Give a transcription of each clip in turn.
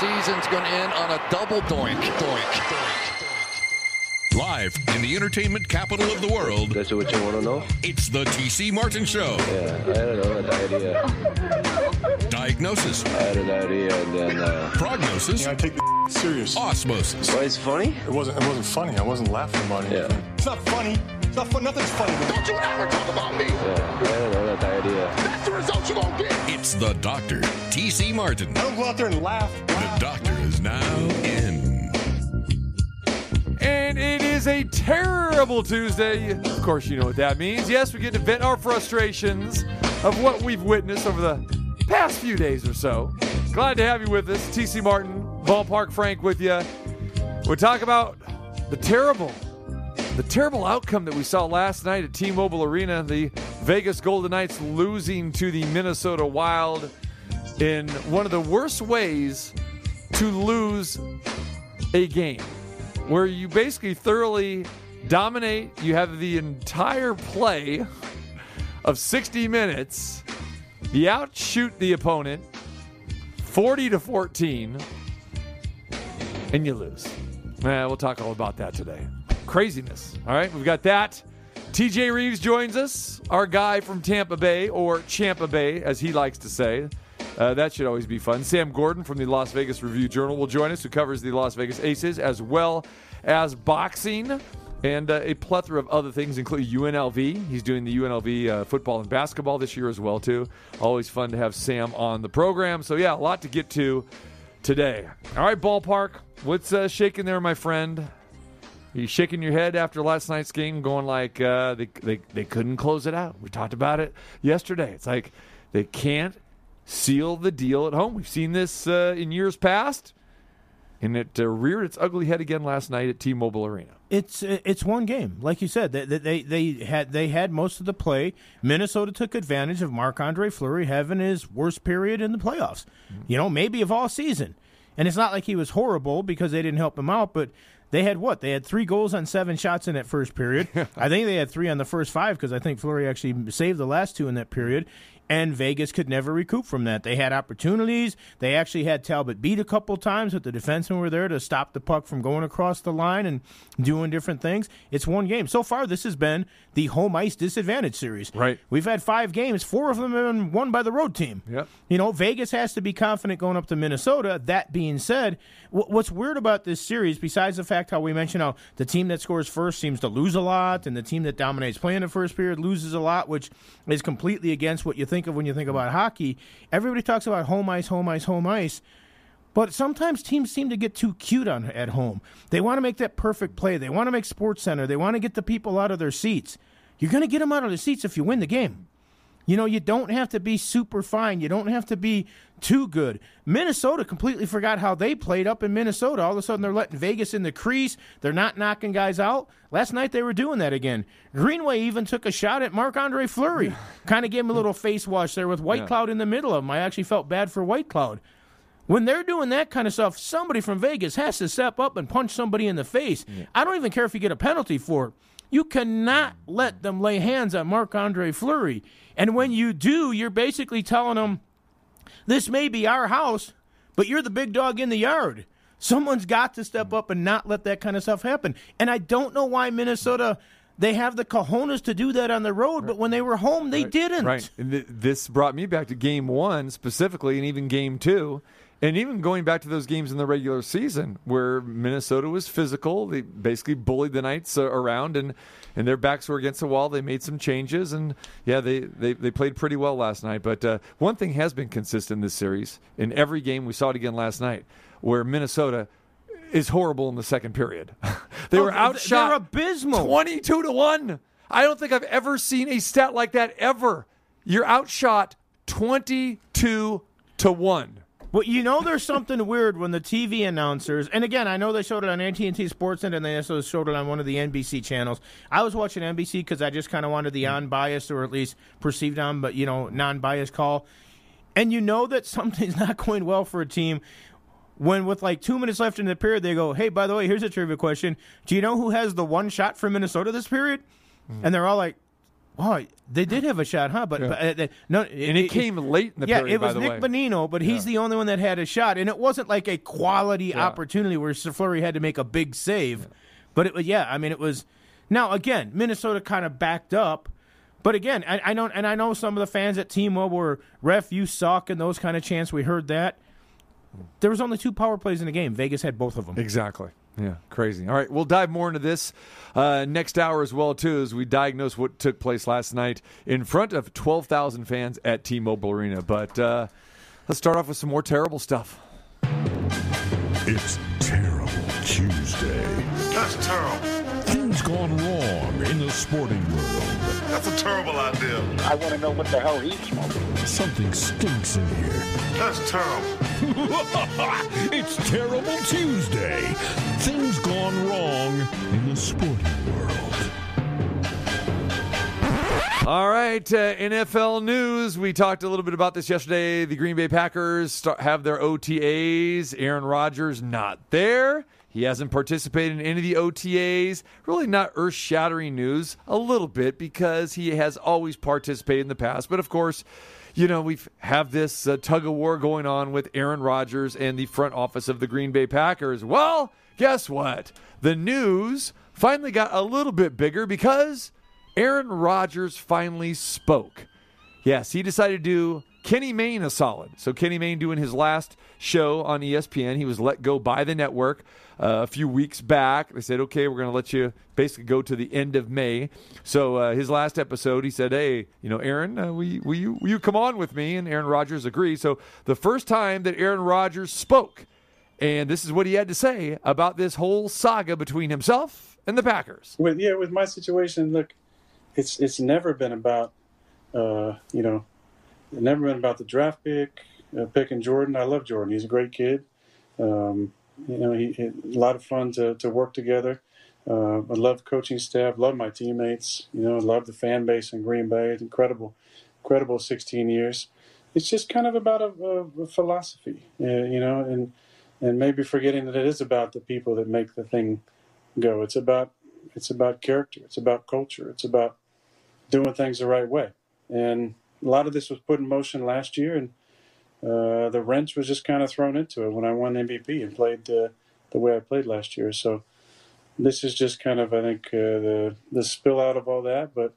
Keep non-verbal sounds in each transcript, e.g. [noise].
season's going to end on a double doink, doink, doink. Live in the entertainment capital of the world, That's what you want to know? it's the TC Martin Show. Yeah, I don't know, an idea. Diagnosis, I had an idea, and then, uh, prognosis, I take the serious. osmosis. why it's funny? It wasn't. It wasn't funny. I wasn't laughing about it. Yeah. It's not funny. It's not fun. Nothing's funny. Don't you ever talk about me. Yeah, I don't know, that idea. That's the result you gonna get. It's the Doctor, TC Martin. I don't go out there and laugh. Doctor is now in. And it is a terrible Tuesday. Of course, you know what that means. Yes, we get to vent our frustrations of what we've witnessed over the past few days or so. Glad to have you with us. TC Martin, Ballpark Frank with you. We talk about the terrible, the terrible outcome that we saw last night at T-Mobile Arena. The Vegas Golden Knights losing to the Minnesota Wild in one of the worst ways to lose a game where you basically thoroughly dominate. You have the entire play of 60 minutes. You outshoot the opponent 40 to 14, and you lose. Eh, we'll talk all about that today. Craziness. All right, we've got that. TJ Reeves joins us, our guy from Tampa Bay, or Champa Bay, as he likes to say. Uh, that should always be fun. Sam Gordon from the Las Vegas Review Journal will join us, who covers the Las Vegas Aces as well as boxing and uh, a plethora of other things, including UNLV. He's doing the UNLV uh, football and basketball this year as well, too. Always fun to have Sam on the program. So yeah, a lot to get to today. All right, ballpark. What's uh, shaking there, my friend? Are you shaking your head after last night's game, going like uh, they, they they couldn't close it out? We talked about it yesterday. It's like they can't seal the deal at home. We've seen this uh, in years past, and it uh, reared its ugly head again last night at T-Mobile Arena. It's it's one game, like you said. They, they they had they had most of the play. Minnesota took advantage of Marc Andre Fleury having his worst period in the playoffs. You know, maybe of all season. And it's not like he was horrible because they didn't help him out, but they had what? They had three goals on seven shots in that first period. [laughs] I think they had three on the first five because I think Fleury actually saved the last two in that period. And Vegas could never recoup from that. They had opportunities. They actually had Talbot beat a couple times, but the defensemen were there to stop the puck from going across the line and doing different things. It's one game. So far, this has been the home ice disadvantage series. Right. We've had five games. Four of them have been won by the road team. Yep. You know, Vegas has to be confident going up to Minnesota. That being said, what's weird about this series, besides the fact how we mentioned how the team that scores first seems to lose a lot, and the team that dominates playing the first period loses a lot, which is completely against what you think of when you think about hockey. Everybody talks about home ice, home ice, home ice. But sometimes teams seem to get too cute on at home. They want to make that perfect play. They want to make Sports Center. They want to get the people out of their seats. You're going to get them out of the seats if you win the game. You know, you don't have to be super fine. You don't have to be too good. Minnesota completely forgot how they played up in Minnesota. All of a sudden, they're letting Vegas in the crease. They're not knocking guys out. Last night, they were doing that again. Greenway even took a shot at Marc Andre Fleury. [laughs] kind of gave him a little face wash there with White Yeah. Cloud in the middle of him. I actually felt bad for Whitecloud. When they're doing that kind of stuff, somebody from Vegas has to step up and punch somebody in the face. I don't even care if you get a penalty for it. You cannot let them lay hands on Marc Andre Fleury. And when you do, you're basically telling them, this may be our house, but you're the big dog in the yard. Someone's got to step up and not let that kind of stuff happen. And I don't know why Minnesota they have the cojones to do that on the road, but when they were home, they didn't. Right. And th- this brought me back to game one specifically, and even game two, and even going back to those games in the regular season where Minnesota was physical. They basically bullied the Knights uh, around, and, and their backs were against the wall. They made some changes, and yeah, they, they, they played pretty well last night. But uh, one thing has been consistent in this series. In every game, we saw it again last night, where Minnesota is horrible in the second period. [laughs] they Oh, were they're outshot abysmal. 22 to 1. I don't think I've ever seen a stat like that ever. You're outshot 22 to 1. Well, you know, there's something weird when the TV announcers, and again, I know they showed it on AT&T Sports and they also showed it on one of the NBC channels. I was watching NBC because I just kind of wanted the mm. unbiased or at least perceived on, but you know, non-biased call. And you know that [laughs] something's not going well for a team when with like two minutes left in the period, they go, "Hey, by the way, here's a trivia question: Do you know who has the one shot for Minnesota this period?" Mm. And they're all like, Oh, they did have a shot, huh? But, but uh, they- no, and it, came late in the yeah, period. it was Nick way. Bonino, but he's the only one that had a shot, and it wasn't like a quality opportunity where Fleury had to make a big save. But it was, yeah, I mean, it was. Now again, Minnesota kind of backed up, but again, I, I know, and I know some of the fans at T-Mobile were ref, you suck, and those kind of chants. We heard that. There was only two power plays in the game. Vegas had both of them. Exactly. Yeah, crazy. All right, we'll dive more into this uh, next hour as well too, as we diagnose what took place last night in front of 12,000 fans at T-Mobile Arena. But uh, let's start off with some more terrible stuff. It's Terrible Tuesday. That's terrible. Things gone wrong in the sporting world. That's a terrible idea. I want to know what the hell he's smoking. Something stinks in here. That's terrible. [laughs] it's Terrible Tuesday. Things gone wrong in the sporting world. All right, uh, NFL news. We talked a little bit about this yesterday. The Green Bay Packers start, have their OTAs. Aaron Rodgers not there. He hasn't participated in any of the OTAs. Really not earth shattering news, a little bit, because he has always participated in the past. But of course, you know, we have this uh, tug of war going on with Aaron Rodgers and the front office of the Green Bay Packers. Well, guess what? The news finally got a little bit bigger because Aaron Rodgers finally spoke. Yes, he decided to do Kenny Mayne a solid. So Kenny Mayne doing his last show on ESPN. He was let go by the network uh, a few weeks back. They said, "Okay, we're going to let you basically go to the end of May." So uh, his last episode, he said, "Hey, you know, Aaron, uh, will, you, will you will you come on with me?" And Aaron Rodgers agreed. So the first time that Aaron Rodgers spoke, and this is what he had to say about this whole saga between himself and the Packers. with yeah with my situation look it's it's never been about uh you know never been about the draft pick uh, picking jordan i love jordan he's a great kid um you know he, he a lot of fun to, to work together uh, i love coaching staff love my teammates you know love the fan base in green bay it's incredible incredible 16 years it's just kind of about a, a, a philosophy uh, you know and and maybe forgetting that it is about the people that make the thing go it's about it's about character. It's about culture. It's about doing things the right way. And a lot of this was put in motion last year, and uh, the wrench was just kind of thrown into it when I won MVP and played uh, the way I played last year. So this is just kind of, I think, uh, the the spill out of all that. But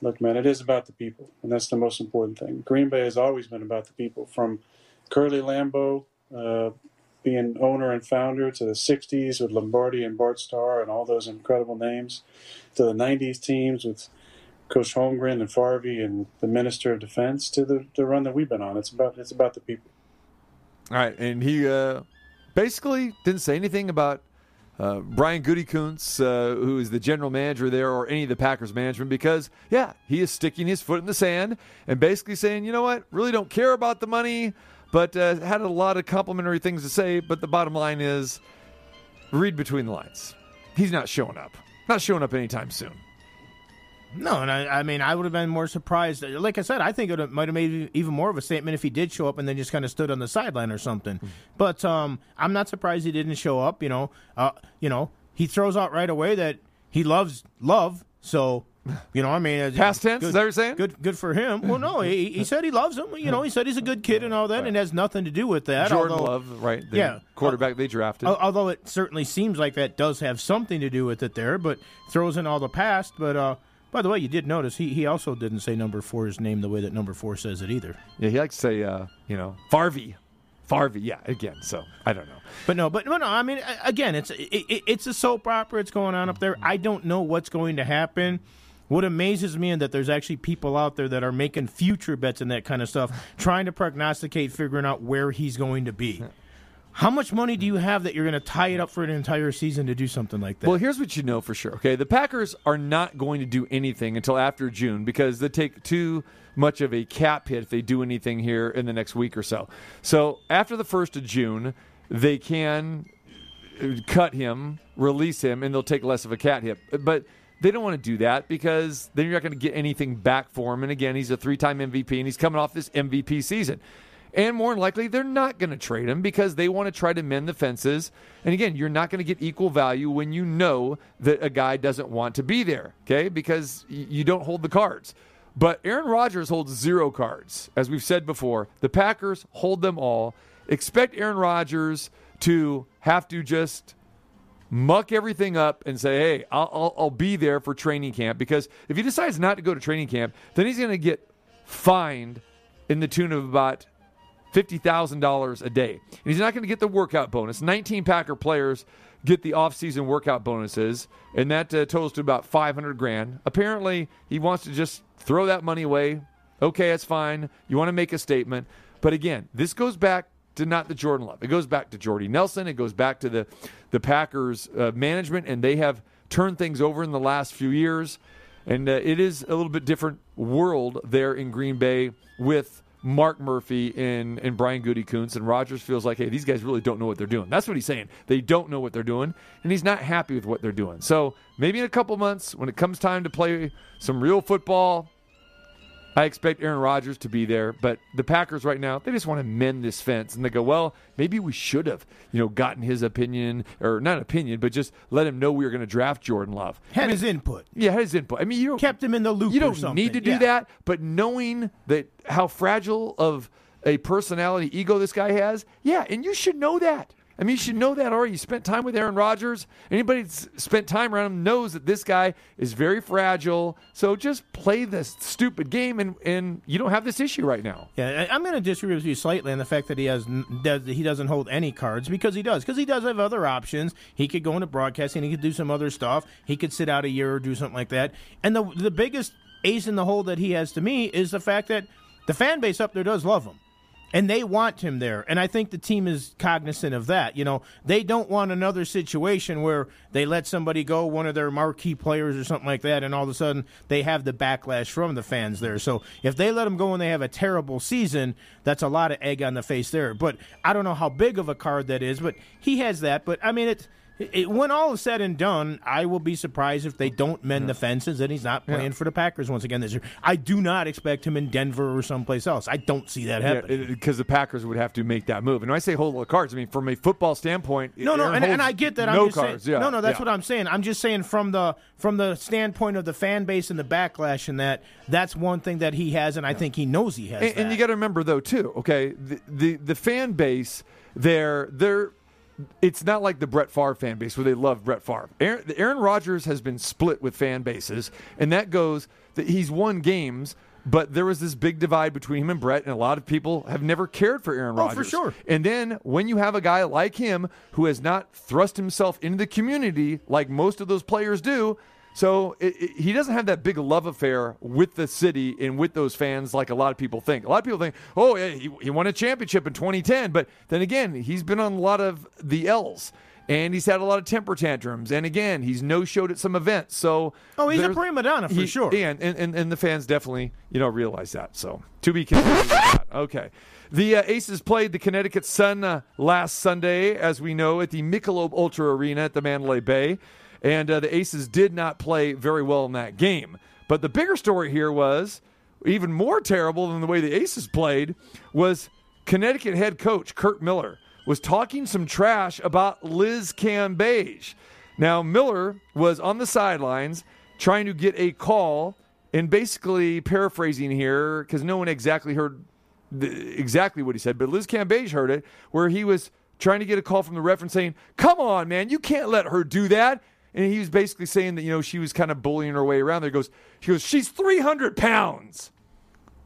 look, man, it is about the people, and that's the most important thing. Green Bay has always been about the people, from Curly Lambeau. Uh, being owner and founder to the 60s with Lombardi and Bart Starr and all those incredible names, to the 90s teams with Coach Holmgren and Farvey and the Minister of Defense, to the, the run that we've been on. It's about it's about the people. All right, and he uh, basically didn't say anything about uh, Brian Gutekunst, uh, who is the general manager there, or any of the Packers management, because yeah, he is sticking his foot in the sand and basically saying, you know what, really don't care about the money, but uh, had a lot of complimentary things to say. But the bottom line is, read between the lines. He's not showing up. Not showing up anytime soon. No, and I, I mean, I would have been more surprised. Like I said, I think it might have made even more of a statement if he did show up and then just kind of stood on the sideline or something. But um, I'm not surprised he didn't show up. You know, uh, you know, he throws out right away that he loves love. So, you know, I mean, uh, Past tense, good, is that what you're saying? Good, good for him. Well, no, he, he said he loves him. You know, he said he's a good kid and all that, and has nothing to do with that. Jordan although, Love, right? The Yeah. quarterback they drafted. Although it certainly seems like that does have something to do with it there, but throws in all the past. But uh, by the way, you did notice he, he also didn't say number four's name the way that number four says it either. yeah, he likes to say, uh, you know, Farvey. Farvey, yeah, again. So I don't know. But no, but, but no. I mean, again, it's it, it- it's a soap opera. It's going on up there. I don't know what's going to happen. What amazes me is that there's actually people out there that are making future bets and that kind of stuff, trying to prognosticate, figuring out where he's going to be. How much money do you have that you're going to tie it up for an entire season to do something like that? Well, here's what you know for sure. Okay, the Packers are not going to do anything until after June because they take too much of a cap hit if they do anything here in the next week or so. So after the first of June, they can cut him, release him, and they'll take less of a cat hit. But they don't want to do that because then you're not going to get anything back for him. And again, he's a three-time MVP and he's coming off this MVP season. And more likely, they're not going to trade him because they want to try to mend the fences. And again, you're not going to get equal value when you know that a guy doesn't want to be there, okay? Because you don't hold the cards. But Aaron Rodgers holds zero cards. As we've said before, the Packers hold them all. Expect Aaron Rodgers to have to just muck everything up and say, hey, I'll, I'll, I'll be there for training camp. Because if he decides not to go to training camp, then he's going to get fined in the tune of about $50,000 a day. And he's not going to get the workout bonus. 19 Packer players get the offseason workout bonuses, and that uh, totals to about 500 grand. Apparently, he wants to just throw that money away. Okay, that's fine. You want to make a statement. But again, this goes back to not the Jordan Love. It goes back to Jordy Nelson. It goes back to the, the Packers uh, management, and they have turned things over in the last few years. And uh, it is a little bit different world there in Green Bay with Mark Murphy and, and Brian Gutekunst. And Rodgers feels like, hey, these guys really don't know what they're doing. That's what he's saying. They don't know what they're doing, and he's not happy with what they're doing. So maybe in a couple months, when it comes time to play some real football, I expect Aaron Rodgers to be there, but the Packers right now, they just want to mend this fence. And they go, well, maybe we should have, you know, gotten his opinion, or not opinion, but just let him know we were going to draft Jordan Love. Had I mean, his input. Yeah, had his input. I mean, you Kept him in the loop You don't need to do Yeah. that, but knowing that how fragile of a personality ego this guy has, yeah, and you should know that. I mean, you should know that already. You spent time with Aaron Rodgers. Anybody that's spent time around him knows that this guy is very fragile. So just play this stupid game, and, and you don't have this issue right now. Yeah, I'm going to disagree with you slightly on the fact that he has does, he doesn't hold any cards because he does because he does have other options. He could go into broadcasting. He could do some other stuff. He could sit out a year or do something like that. And the the biggest ace in the hole that he has to me is the fact that the fan base up there does love him. And they want him there. And I think the team is cognizant of that. You know, they don't want another situation where they let somebody go, one of their marquee players or something like that, and all of a sudden they have the backlash from the fans there. So if they let him go and they have a terrible season, that's a lot of egg on the face there. But I don't know how big of a card that is, but he has that. But I mean, it's. It, when all is said and done, I will be surprised if they don't mend the fences and he's not playing for the Packers once again this year. I do not expect him in Denver or someplace else. I don't see that happening. because the Packers would have to make that move. And when I say hold the cards, I mean from a football standpoint. No, no, and, and I get that. No cards. saying, Yeah, no, no, that's yeah. what I'm saying. I'm just saying from the from the standpoint of the fan base and the backlash and that that's one thing that he has, and I think he knows he has. And, and you got to remember though too. Okay, the, the the fan base there, they're it's not like the Brett Favre fan base where they love Brett Favre. Aaron, Aaron Rodgers has been split with fan bases, and that goes that he's won games. But there was this big divide between him and Brett, and a lot of people have never cared for Aaron Oh, for sure. And then when you have a guy like him who has not thrust himself into the community like most of those players do, so it, it- he doesn't have that big love affair with the city and with those fans like a lot of people think. A lot of people think, oh, yeah, he, he won a championship in 2010. But then again, he's been on a lot of the L's. And he's had a lot of temper tantrums. And again, he's no showed at some events. So Oh, he's a prima donna for he- sure. Yeah, and, and, and the fans definitely, you know, realize that. So to be continued. Okay. The uh, Aces played the Connecticut Sun uh, last Sunday, as we know, at the Michelob Ultra Arena at the Mandalay Bay. And uh, the Aces did not play very well in that game. But the bigger story here was even more terrible than the way the Aces played was Connecticut head coach Curt Miller was talking some trash about Liz Cambage. Now, Miller was on the sidelines trying to get a call and basically paraphrasing here because no one exactly heard the, exactly what he said, but Liz Cambage heard it where he was trying to get a call from the ref and saying, Come on, man, you can't let her do that. And he was basically saying that, you know, she was kind of bullying her way around there. He goes, She goes, She's 300 pounds.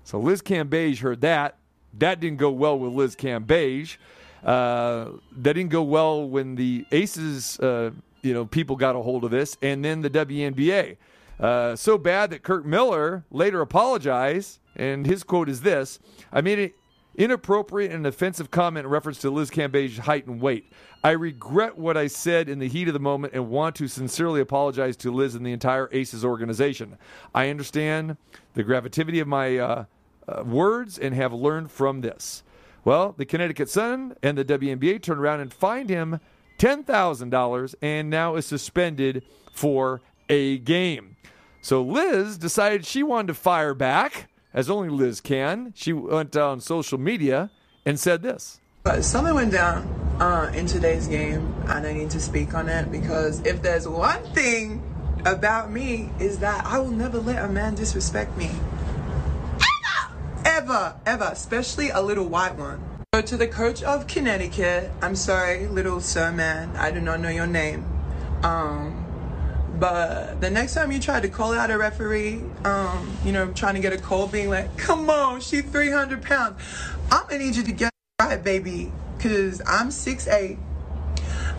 So Liz Cambage heard that. That didn't go well with Liz Cambage. Uh, that didn't go well when the Aces, uh, you know, people got a hold of this, and then the WNBA. Uh, so bad that Curt Miller later apologized, and his quote is this: "I made an inappropriate and offensive comment in reference to Liz Cambage's height and weight. I regret what I said in the heat of the moment and want to sincerely apologize to Liz and the entire Aces organization. I understand the gravity of my uh, uh, words and have learned from this." Well, the Connecticut Sun and the WNBA turned around and fined him $10,000 and now is suspended for a game. So Liz decided she wanted to fire back, as only Liz can. She went on social media and said this. Something went down uh, in today's game, and I need to speak on it because if there's one thing about me is that I will never let a man disrespect me. Ever, ever, ever, especially a little white one. So to the coach of Connecticut, I'm sorry, little sir man, I do not know your name. Um, but the next time you try to call out a referee, um, you know, trying to get a call, being like, "Come on, she's 300 pounds," I'm gonna need you to get right, baby, because I'm 6'8".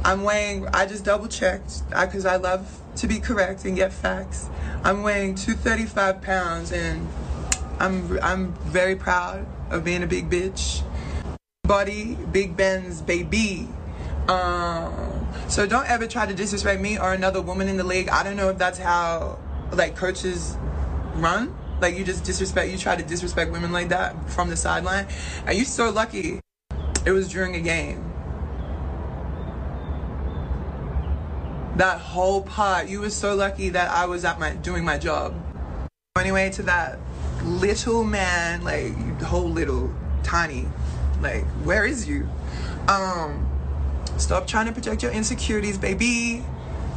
I'm weighing. I just double checked because I love to be correct and get facts. I'm weighing 235 pounds, and I'm I'm very proud of being a big bitch. Body, Big Ben's baby. Um, so don't ever try to disrespect me or another woman in the league. I don't know if that's how like coaches run. Like you just disrespect, you try to disrespect women like that from the sideline. And you so lucky it was during a game. That whole part, you were so lucky that I was at my doing my job. Anyway, to that little man, like whole little tiny, like where is you? Um, Stop trying to project your insecurities, baby.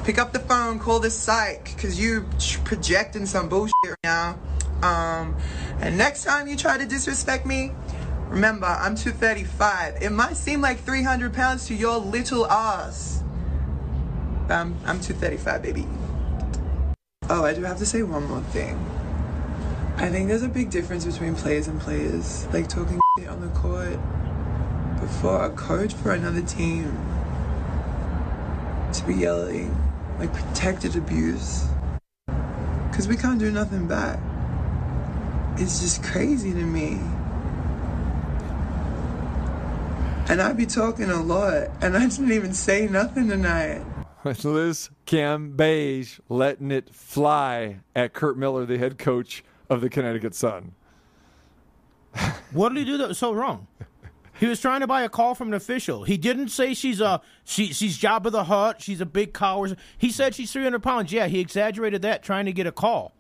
Pick up the phone, call the psych, cause you projecting some bullshit right now. Um, and next time you try to disrespect me, remember I'm 235. It might seem like 300 pounds to your little ass. But I'm, I'm 235, baby. Oh, I do have to say one more thing. I think there's a big difference between players and players. Like talking shit on the court before a coach for another team to be yelling like protected abuse because we can't do nothing back. It's just crazy to me. And I be talking a lot, and I didn't even say nothing tonight. [laughs] Liz Cambage letting it fly at Curt Miller, the head coach of the Connecticut Sun. what did he do that was so wrong? [laughs] He was trying to buy a call from an official. He didn't say she's a she, she's Jabba the Hutt. She's a big cow. He said she's 300 pounds. Yeah, he exaggerated that trying to get a call.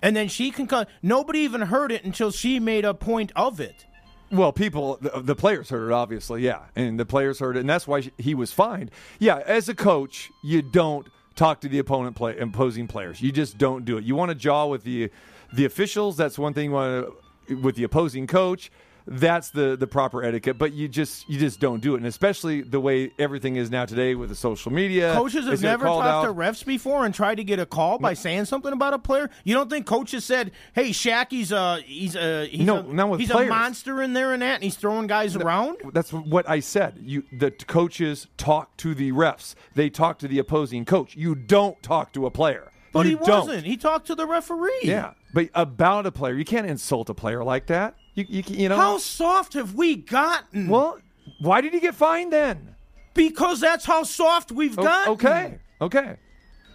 And then she can nobody even heard it until she made a point of it. Well, people, the, the, players heard it, obviously, yeah, and the players heard it, and that's why he was fined. Yeah, as a coach, you don't talk to the opponent play opposing players. You just don't do it. You want to jaw with the the officials. That's one thing. You want to, with the opposing coach that's the the proper etiquette but you just you just don't do it. And especially the way everything is now today with the social media coaches have never talked out. to refs before and tried to get a call by no. saying something about a player? You don't think coaches said hey Shaq he's a he's a he's, no, a, he's a monster in there and that and he's throwing guys no, around that's what I said. You the coaches talk to the refs. They talk to the opposing coach. You don't talk to a player. But you he wasn't. He talked to the referee. Yeah but about a player. You can't insult a player like that you, you, you know how soft have we gotten? Well, why did he get fined then? Because that's how soft we've gotten. Okay, okay.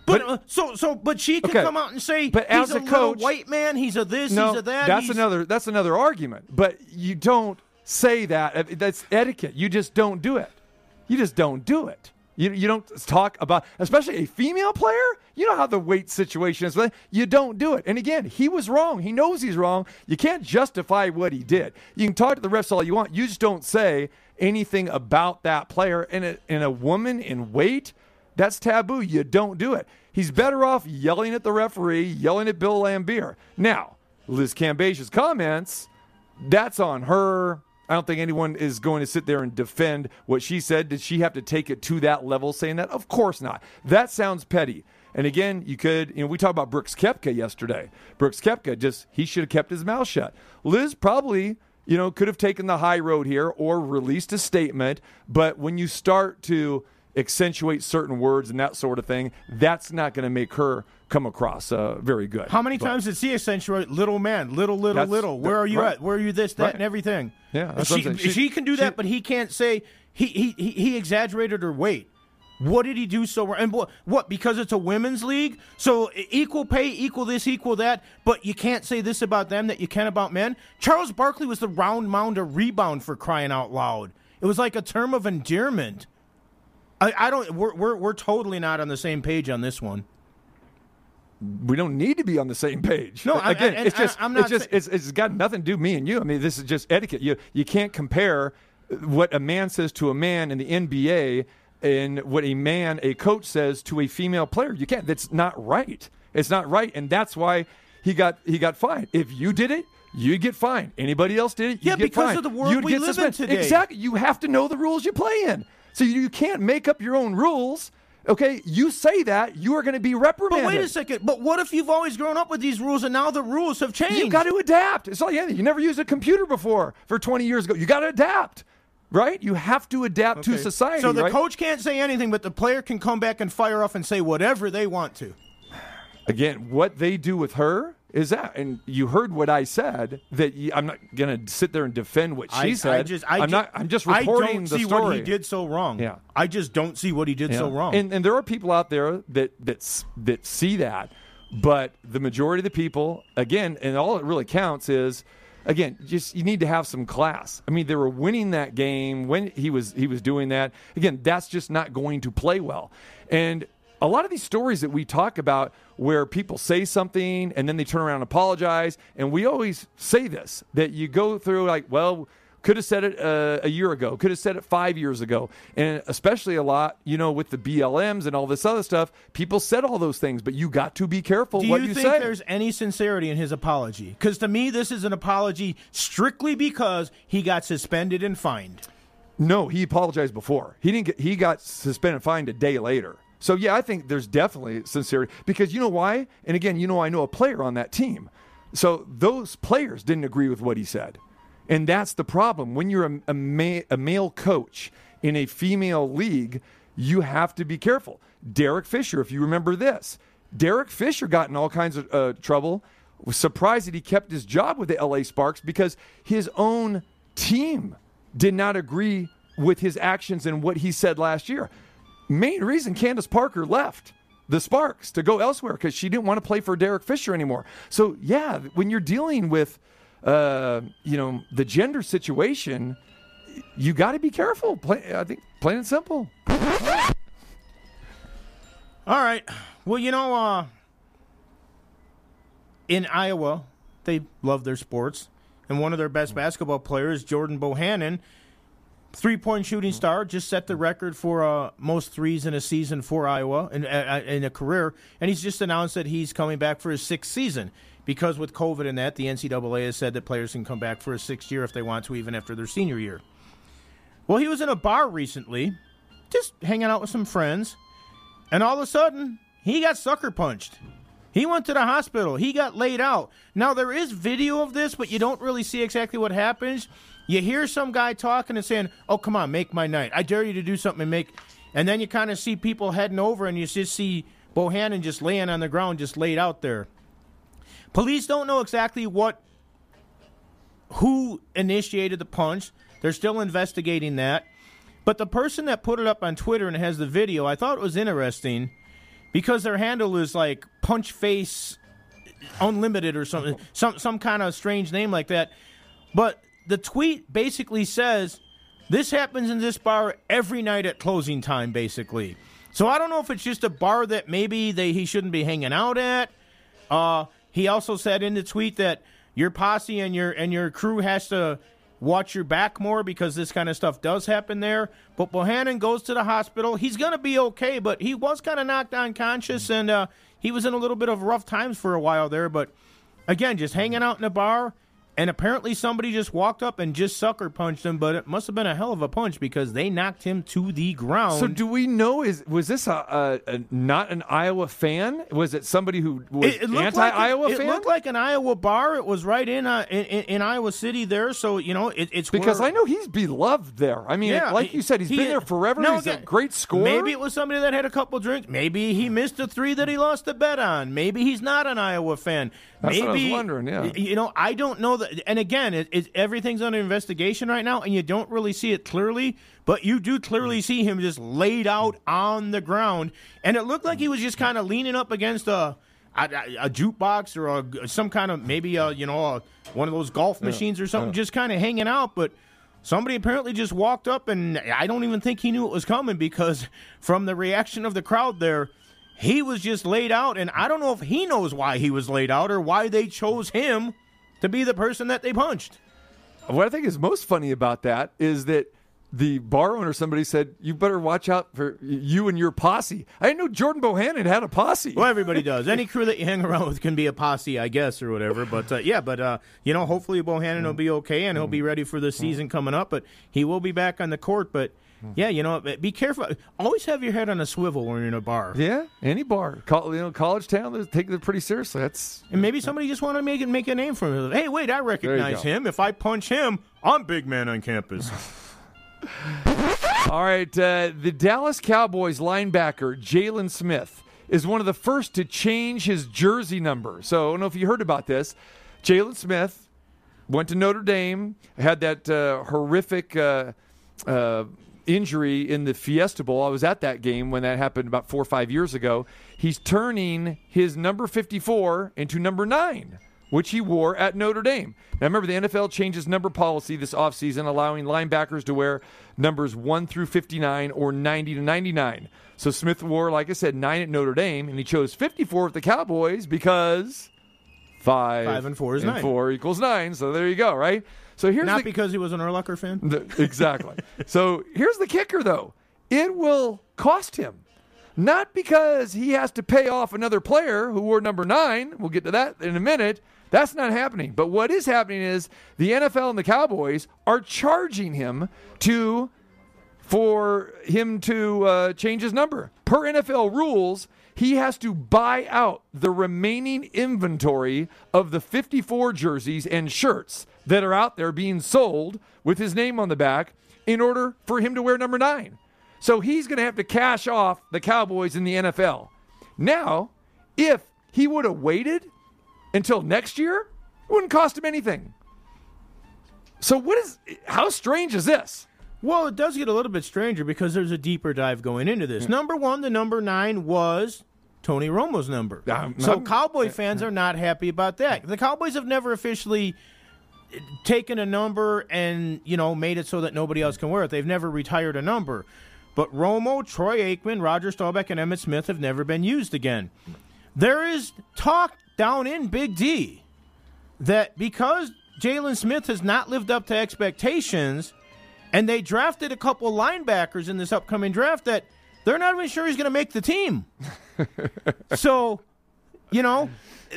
But, but uh, so so, but she can okay. come out and say, but as a, a coach, white man, he's a this, no, he's a that. That's another that's another argument. But you don't say that. That's etiquette. You just don't do it. You just don't do it. You, you don't talk about, especially a female player. You know how the weight situation is. You don't do it. And again, he was wrong. He knows he's wrong. You can't justify what he did. You can talk to the refs all you want. You just don't say anything about that player. And a, and a woman in weight, that's taboo. You don't do it. He's better off yelling at the referee, yelling at Bill Laimbeer. Now, Liz Cambage's comments, that's on her. I don't think anyone is going to sit there and defend what she said. Did she have to take it to that level saying that? Of course not. That sounds petty. And again, you could, you know, we talked about Brooks Koepka yesterday. Brooks Koepka just, he should have kept his mouth shut. Liz probably, you know, could have taken the high road here or released a statement. But when you start to accentuate certain words and that sort of thing, that's not going to make her come across uh, very good. How many but, times did she accentuate little man, little, little, little? Where are you right. at? Where are you this, that, right. and everything? Yeah, she, she, she, can do that, she, but he can't say he, he, he, exaggerated her weight. What did he do so wrong? And what, what? Because it's a women's league, so equal pay, equal this, equal that. But you can't say this about them that you can about men. Charles Barkley was the round mound of rebound for crying out loud. It was like a term of endearment. I, I don't. We're, we're we're totally not on the same page on this one we don't need to be on the same page. No, I, again, I, it's just, I, it's just, it's, it's got nothing to do me and you. I mean, this is just etiquette. You, you can't compare what a man says to a man in the NBA and what a man, a coach says to a female player. You can't. That's not right. It's not right, and that's why he got he got fined. If you did it, you'd get fined. Anybody else did it, you'd Yeah, get because fined. of the world You'd we get live in today. Exactly. You have to know the rules you play in. So you, you can't make up your own rules. Okay, you say that you are going to be reprimanded. But wait a second. But what if you've always grown up with these rules and now the rules have changed? You got to adapt. It's like yeah, you never used a computer before for 20 years ago. You got to adapt, right? You have to adapt to society. So the right? coach can't say anything, but the player can come back and fire off and say whatever they want to. again, what they do with her is that, and you heard what I said. That you, I'm not going to sit there and defend what she I, said. I just, I am not. I'm just story. I don't the see story. what he did so wrong. Yeah. I just don't see what he did so wrong. And and there are people out there that that that see that, but the majority of the people, again, and all it really counts is. Again, just you need to have some class. I mean, they were winning that game when he was he was doing that. Again, that's just not going to play well. And a lot of these stories that we talk about where people say something and then they turn around and apologize, and we always say this that you go through like, well, could have said it uh, a year ago. Could have said it five years ago. And especially a lot, you know, with the BLMs and all this other stuff, people said all those things, but you got to be careful Do what you, you, think say. there's any sincerity in his apology? Because to me, this is an apology strictly because he got suspended and fined. No, he apologized before. He didn't get. He got suspended and fined a day later. So yeah, I think there's definitely sincerity because you know why. And again, you know, I know a player on that team. So those players didn't agree with what he said, and that's the problem. When you're a, a, ma- a male coach in a female league, you have to be careful. Derek Fisher, if you remember this, Derek Fisher got in all kinds of uh, trouble. Was surprised that he kept his job with the LA Sparks because his own team did not agree with his actions and what he said last year. Main reason Candace Parker left the Sparks to go elsewhere because she didn't want to play for Derek Fisher anymore. So yeah, when you're dealing with uh, you know the gender situation, you got to be careful. Plain, I think plain and simple. All right. Well, you know, uh, in Iowa, they love their sports. And one of their best basketball players, Jordan Bohannon, three point shooting star, just set the record for uh, most threes in a season for Iowa in, uh, in a career. And he's just announced that he's coming back for his sixth season. Because with COVID and that, the NCAA has said that players can come back for a sixth year if they want to, even after their senior year. Well, he was in a bar recently, just hanging out with some friends. And all of a sudden, he got sucker punched. He went to the hospital. He got laid out. Now, there is video of this, but you don't really see exactly what happens. You hear some guy talking and saying, Oh, come on, make my night. I dare you to do something and make. And then you kind of see people heading over, and you just see Bohannon just laying on the ground, just laid out there. Police don't know exactly what. Who initiated the punch. They're still investigating that. But the person that put it up on Twitter and has the video, I thought it was interesting because their handle is like Punch Face Unlimited or something, some some kind of strange name like that. But the tweet basically says this happens in this bar every night at closing time, basically. So I don't know if it's just a bar that maybe they he shouldn't be hanging out at. Uh, he also said in the tweet that your posse and your and your crew has to watch your back more because this kind of stuff does happen there. But Bohannon goes to the hospital. He's going to be okay, but he was kind of knocked unconscious and uh, he was in a little bit of rough times for a while there. But again, just hanging out in a bar. And apparently somebody just walked up and just sucker punched him, but it must have been a hell of a punch because they knocked him to the ground. So do we know is was this a, a, a not an Iowa fan? Was it somebody who was It, it anti-Iowa like, it, fan? It looked like an Iowa bar. It was right in uh, in, in, in Iowa City there. So you know, it, it's because where- I know he's beloved there. I mean, Yeah, like you said, he's he- been there forever. No, he's a great scorer. Maybe it was somebody that had a couple drinks. Maybe he missed a three that he lost a bet on. Maybe he's not an Iowa fan. That's Maybe what I was wondering, yeah. You know, I don't know that. And again, it, it, everything's under investigation right now, and you don't really see it clearly. But you do clearly see him just laid out on the ground, and it looked like he was just kind of leaning up against a. A, a- jukebox or a, some kind of maybe a you know a, one of those golf machines or something, just kind of hanging out. But somebody apparently just walked up, and I don't even think he knew it was coming because from the reaction of the crowd there, he was just laid out, and I don't know if he knows why he was laid out or why they chose him to be the person that they punched. What I think is most funny about that is that the bar owner, somebody said, "You better watch out for you and your posse." I didn't know Jordan Bohannon had a posse. Well, everybody [laughs] does. Any crew that you hang around with can be a posse, I guess, or whatever. But uh, yeah, but uh, you know, hopefully Bohannon will be okay and he'll be ready for the season coming up. But he will be back on the court. But yeah, you know, be careful. Always have your head on a swivel when you're in a bar. Yeah, any bar, Col- you know, college town, they take it pretty seriously. That's And maybe somebody just want to make it make a name for him. Hey, wait, I recognize him. If I punch him, I'm big man on campus. [laughs] All right, uh, the Dallas Cowboys linebacker Jaylon Smith is one of the first to change his jersey number. So I don't know if you heard about this. Jaylon Smith went to Notre Dame, had that uh, horrific uh, uh, injury in the Fiesta Bowl. I was at that game when that happened about four or five years ago. He's turning his number 54 into number nine, which he wore at Notre Dame. Now, remember, the NFL changes number policy this offseason, allowing linebackers to wear numbers 1 through 59 or 90 to 99. So Smith wore, like I said, 9 at Notre Dame, and he chose 54 with the Cowboys because 5, Five and four is nine. 4 equals 9. So there you go, right? So here's Not the, because he was an Urlacher fan. the- exactly. so here's the kicker, though. It will cost him. Not because he has to pay off another player who wore number nine. We'll get to that in a minute. That's not happening. But what is happening is the NFL and the Cowboys are charging him to for him to uh, change his number. Per NFL rules, he has to buy out the remaining inventory of the 54 jerseys and shirts that are out there being sold with his name on the back in order for him to wear number nine. So he's going to have to cash off the Cowboys in the NFL. Now, if he would have waited until next year, it wouldn't cost him anything. So what is how strange is this? Well, it does get a little bit stranger because there's a deeper dive going into this. Hmm. Number one, the number nine was Tony Romo's number. Um, so I'm- Cowboy uh, fans uh. are not happy about that. The Cowboys have never officially taken a number and you know made it so that nobody else can wear it. They've never retired a number. But Romo, Troy Aikman, Roger Staubach, and Emmitt Smith have never been used again. There is talk down in Big D that because Jaylon Smith has not lived up to expectations, and they drafted a couple linebackers in this upcoming draft that they're not even sure he's going to make the team. [laughs] so, you know,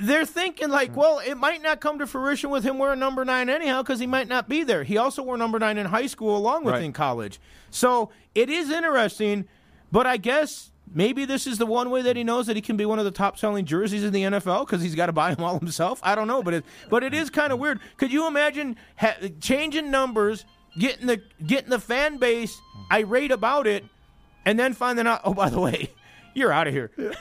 they're thinking like, well, it might not come to fruition with him wearing number nine anyhow because he might not be there. He also wore number nine in high school along with Right. in college. So it is interesting, but I guess maybe this is the one way that he knows that he can be one of the top selling jerseys in the NFL because he's got to buy them all himself. I don't know, but it but it is kind of weird. Could you imagine ha- changing numbers, getting the getting the fan base irate about it, and then finding out, oh, by the way, you're out of here. [laughs]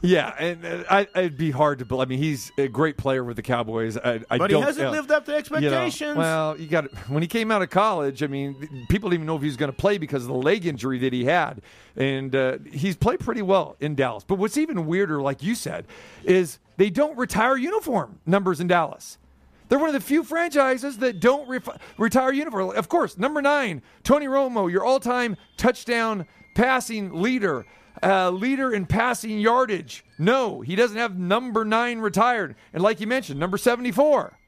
Yeah, and uh, I, it'd be hard to believe. I mean, he's a great player with the Cowboys. I, I But he hasn't uh, lived up to you know, expectations. well, you got when he came out of college. I mean, people didn't even know if he was going to play because of the leg injury that he had, and uh, he's played pretty well in Dallas. But what's even weirder, like you said, is they don't retire uniform numbers in Dallas. They're one of the few franchises that don't retire uniform. Of course, number nine, Tony Romo, your all-time touchdown passing leader, uh, leader in passing yardage. No, he doesn't have number nine retired. And like you mentioned, number 74,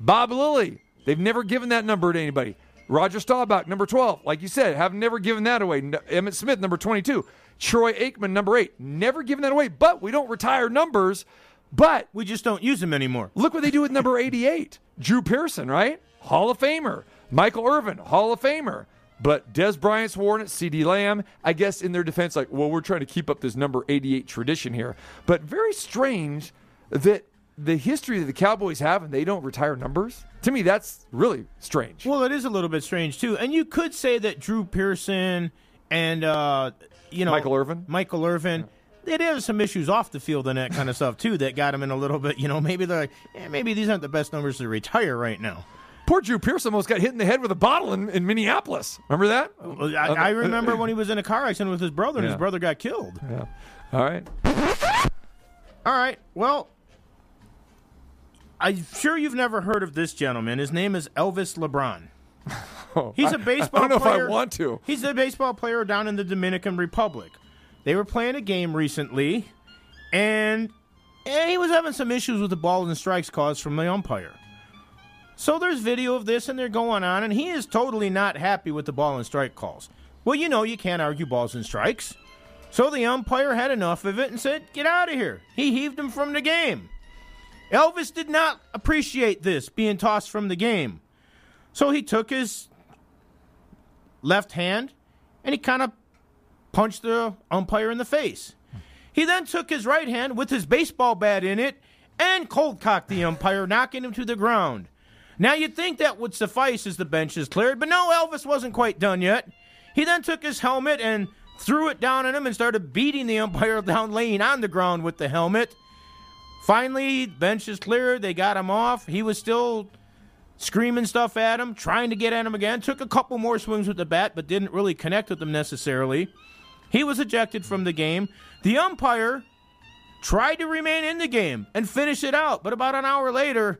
Bob Lilly. They've never given that number to anybody. Roger Staubach, number 12. Like you said, have never given that away. N- Emmitt Smith, number 22. Troy Aikman, number 8. Never given that away. But we don't retire numbers. But we just don't use them anymore. Look what they do with number 88. Drew Pearson, right? Hall of Famer. Michael Irvin, Hall of Famer. But Dez Bryant's worn it, CeeDee Lamb, I guess in their defense, like, well, we're trying to keep up this number 88 tradition here. But very strange that the history that the Cowboys have and they don't retire numbers. To me, that's really strange. Well, it is a little bit strange too, and you could say that Drew Pearson and uh, you know Michael Irvin? Michael Irvin. They did have some issues off the field and that kind of stuff too that got him in a little bit. You know, maybe they're like, maybe these aren't the best numbers to retire right now. Poor Drew Pearson almost got hit in the head with a bottle in, in Minneapolis. Remember that? I, I uh, uh, remember uh, when he was in a car accident with his brother and Yeah. his brother got killed. Yeah. All right. All right. Well, I'm sure you've never heard of this gentleman. His name is Elvis LeBron. [laughs] Oh, He's I- a baseball I don't know player. if I want to. He's a baseball player down in the Dominican Republic. They were playing a game recently, and, and he was having some issues with the ball and strikes calls from the umpire. So there's video of this, and they're going on, and he is totally not happy with the ball and strike calls. Well, you know, you can't argue balls and strikes. So the umpire had enough of it and said, Get out of here. He heaved him from the game. Elvis did not appreciate this being tossed from the game. So he took his left hand and he kind of punched the umpire in the face. He then took his right hand with his baseball bat in it and cold cocked the umpire, knocking him to the ground. Now you'd think that would suffice as the bench is cleared, but no, Elvis wasn't quite done yet. He then took his helmet and threw it down on him and started beating the umpire [laughs] down, laying on the ground with the helmet. Finally, bench is cleared. They got him off. He was still screaming stuff at him, trying to get at him again. Took a couple more swings with the bat, but didn't really connect with them necessarily. He was ejected from the game. The umpire tried to remain in the game and finish it out, but about an hour later,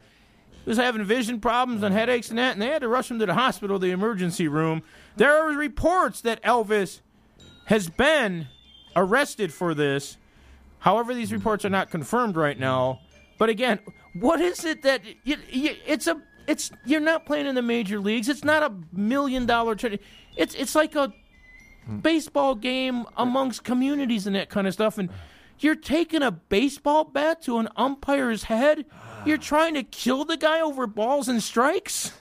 was having vision problems and headaches and that, and they had to rush him to the hospital, the emergency room. There are reports that Elvis has been arrested for this. However, these reports are not confirmed right now. But again, what is it that you, you, it's a it's you're not playing in the major leagues. It's not a million dollar trade. It's it's like a baseball game amongst communities and that kind of stuff. And you're taking a baseball bat to an umpire's head. You're trying to kill the guy over balls and strikes.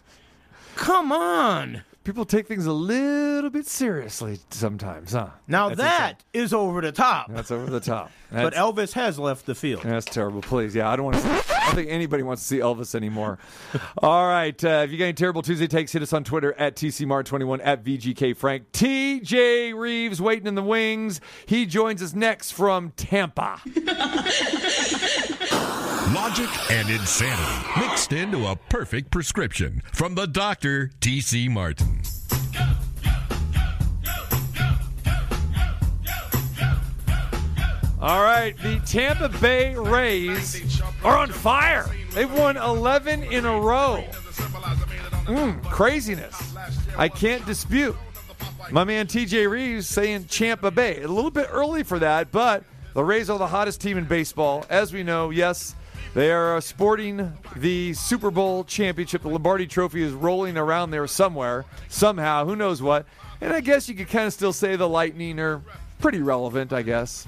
Come on. People take things a little bit seriously sometimes, huh? Now That's that is over the top. That's over the top. [laughs] But That's, Elvis has left the field. that's terrible. Please, yeah, I don't want to. See, I don't think anybody wants to see Elvis anymore. [laughs] All right, uh, if you got any terrible Tuesday takes, hit us on Twitter at TCMart21 at VGK Frank. TJ Reeves waiting in the wings. He joins us next from Tampa. [laughs] Logic and insanity mixed into a perfect prescription from the doctor, T.C. Martin. All right, the Tampa Bay Rays are on fire. They've won 11 in a row. Mm, craziness. I can't dispute. My man TJ Reeves saying Tampa Bay. A little bit early for that, but the Rays are the hottest team in baseball. As we know, yes, they are uh, sporting the Super Bowl championship. The Lombardi trophy is rolling around there somewhere, somehow. Who knows what? And I guess you could kind of still say the Lightning are pretty relevant, I guess.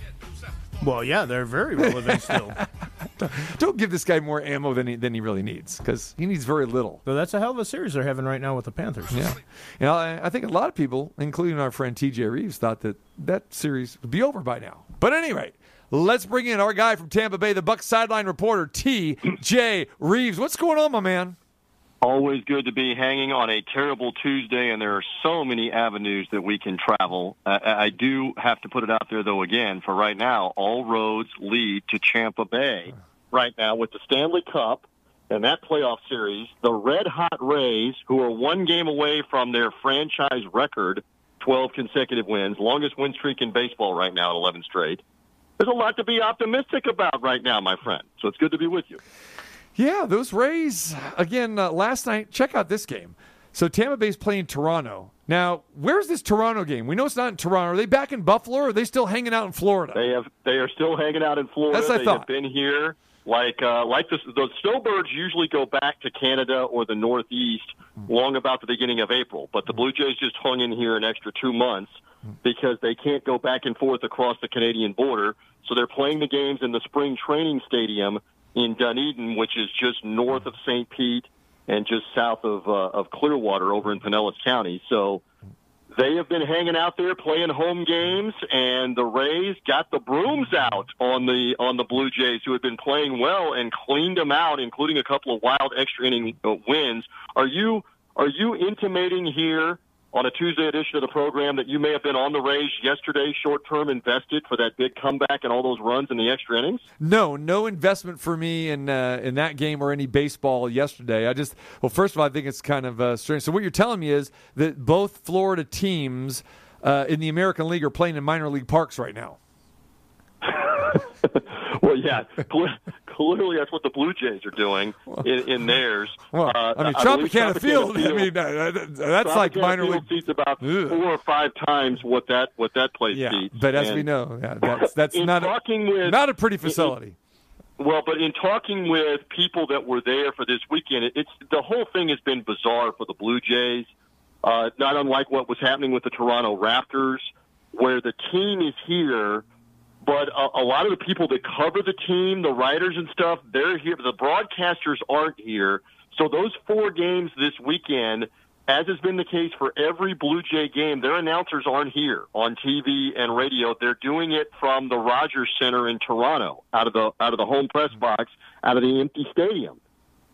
Well, yeah, they're very relevant still. [laughs] Don't give this guy more ammo than he, than he really needs because he needs very little. So that's a hell of a series they're having right now with the Panthers. Yeah. You know, I, I think a lot of people, including our friend TJ Reeves, thought that that series would be over by now. But at any rate, let's bring in our guy from Tampa Bay, the Bucs sideline reporter, TJ Reeves. What's going on, my man? Always good to be hanging on a terrible Tuesday, and there are so many avenues that we can travel. Uh, I do have to put it out there, though, again, for right now, all roads lead to Tampa Bay. Right now, with the Stanley Cup and that playoff series, the Red Hot Rays, who are one game away from their franchise record, 12 consecutive wins, longest win streak in baseball right now at 11 straight. There's a lot to be optimistic about right now, my friend. So it's good to be with you. Yeah, those Rays, again, uh, last night, check out this game. So Tampa Bay's playing Toronto. Now, where's this Toronto game? We know it's not in Toronto. Are they back in Buffalo or are they still hanging out in Florida? They have they are still hanging out in Florida. That's what I they thought. have been here. Like uh, like the, the snowbirds usually go back to Canada or the Northeast long about the beginning of April, but the Blue Jays just hung in here an extra two months because they can't go back and forth across the Canadian border. So they're playing the games in the spring training stadium in Dunedin, which is just north of St. Pete and just south of uh, of Clearwater over in Pinellas County. So they have been hanging out there playing home games, and the Rays got the brooms out on the on the Blue Jays, who had been playing well and cleaned them out, including a couple of wild extra inning uh, wins. Are you are you intimating here on a Tuesday edition of the program that you may have been on the Rays yesterday, short term invested for that big comeback and all those runs in the extra innings? No, no investment for me in uh, in that game or any baseball yesterday. I just well, first of all, I think it's kind of uh, strange. So what you're telling me is that both Florida teams uh, in the American League are playing in minor league parks right now. [laughs] well, yeah, clearly that's what the Blue Jays are doing in, in theirs. Well, Uh, I mean, Tropicana Field. I mean, uh, that's like minor Field league. seats about four or five times what that what that place Yeah, seats. but as And we know, yeah, that's [coughs] that's in not a, with not a pretty facility. Well, but in talking with people that were there for this weekend, it- it's the whole thing has been bizarre for the Blue Jays. Uh, not unlike what was happening with the Toronto Raptors, where the team is here, but a, a lot of the people that cover the team, the writers and stuff, they're here. The broadcasters aren't here. So those four games this weekend, as has been the case for every Blue Jay game, their announcers aren't here on TV and radio. They're doing it from the Rogers Center in Toronto, out of the out of the home press box, out of the empty stadium.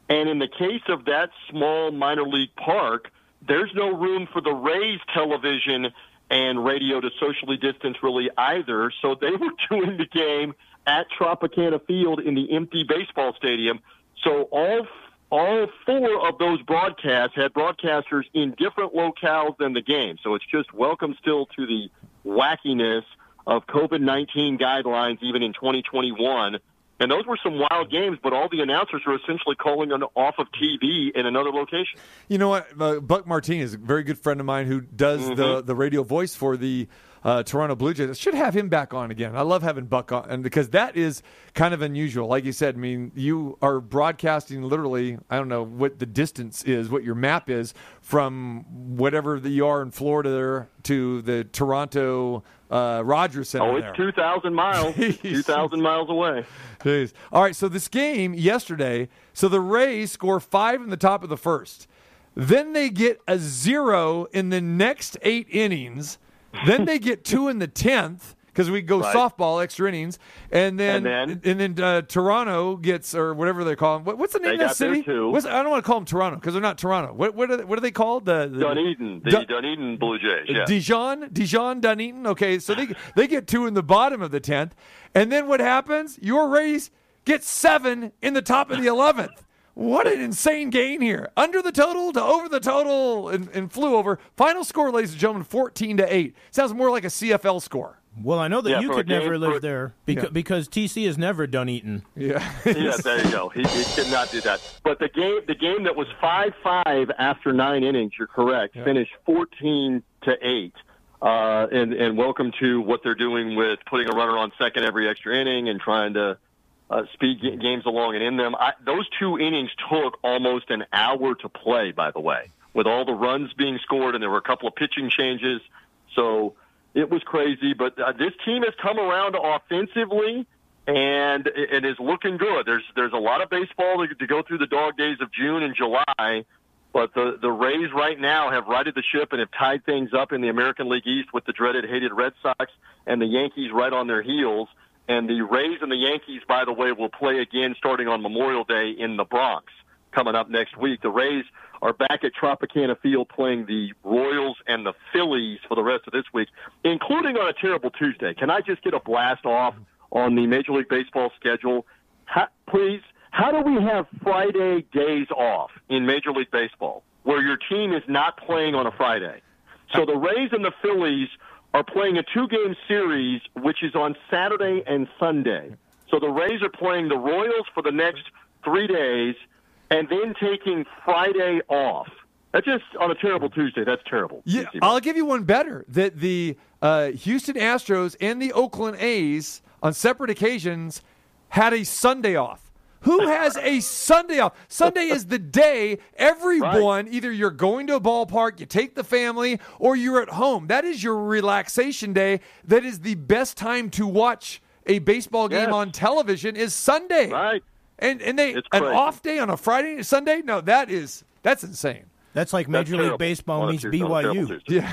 And in the case of that small minor league park, there's no room for the Rays television and radio to socially distance really either. So they [laughs] were doing the game at Tropicana Field in the empty baseball stadium. So all all four of those broadcasts had broadcasters in different locales than the game. So it's just welcome still to the wackiness of COVID 19 guidelines, even in 2021. And those were some wild games, but all the announcers were essentially calling on off of TV in another location. You know what? Uh, Buck Martinez, a very good friend of mine who does the, Mhm. the radio voice for the uh, Toronto Blue Jays. I should have him back on again. I love having Buck on, and because that is kind of unusual. Like you said, I mean, you are broadcasting literally. I don't know what the distance is, what your map is from whatever that you are in Florida to the Toronto uh, Rogers Center. Oh, it's 2,000 miles, [laughs] 2,000 miles away. Jeez. All right, so this game yesterday, so the Rays score five in the top of the first. Then they get a zero in the next eight innings. Then they get two in the tenth because we go Right. softball extra innings, and then And and then, uh, Toronto gets or whatever they call them. What, what's the name of that city? I don't want to call them Toronto because they're not Toronto. What what are they, what are they called? The, the Dunedin, the Dun- Dunedin Blue Jays. Yeah. Dijon, Dijon Dunedin. Okay, so they they get two in the bottom of the tenth, and then what happens? Your race gets seven in the top of the eleventh. What an insane gain here! Under the total to over the total and, and flew over. Final score, ladies and gentlemen, fourteen to eight. Sounds more like a CFL score. Well, I know that Yeah, you could never game- live for- there because, Yeah. because TC has never done eating. Yeah, [laughs] yeah, there you go. He, he could not do that. But the game, the game that was five five after nine innings, you're correct, finished fourteen to eight. Uh, and and welcome to what they're doing with putting a runner on second every extra inning and trying to uh, speed ga- games along and in them. I, those two innings took almost an hour to play. By the way, with all the runs being scored, and there were a couple of pitching changes, so it was crazy. But uh, this team has come around offensively and it is looking good. There's there's a lot of baseball to, to go through the dog days of June and July, but the the Rays right now have righted the ship and have tied things up in the American League East with the dreaded hated Red Sox and the Yankees right on their heels. And the Rays and the Yankees, by the way, will play again starting on Memorial Day in the Bronx coming up next week. The Rays are back at Tropicana Field playing the Royals and the Phillies for the rest of this week, including on a terrible Tuesday. Can I just get a blast off on the Major League Baseball schedule? How, please, how do we have Friday days off in Major League Baseball where your team is not playing on a Friday? So the Rays and the Phillies are playing a two game series, which is on Saturday and Sunday. So the Rays are playing the Royals for the next three days and then taking Friday off. That's just on a terrible Tuesday. That's terrible. Yeah, I'll give you one better. That the uh, Houston Astros and the Oakland A's on separate occasions had a Sunday off. Who has a Sunday off? Sunday is the day everyone, either you're going to a ballpark, you take the family, or you're at home. That is your relaxation day. That is the best time to watch a baseball game Yes. on television is Sunday. Right. And and they an off day on a Friday and Sunday? No, that is that's insane. That's like That's Major terrible League Baseball meets Tuesday- on a terrible BYU. Tuesday.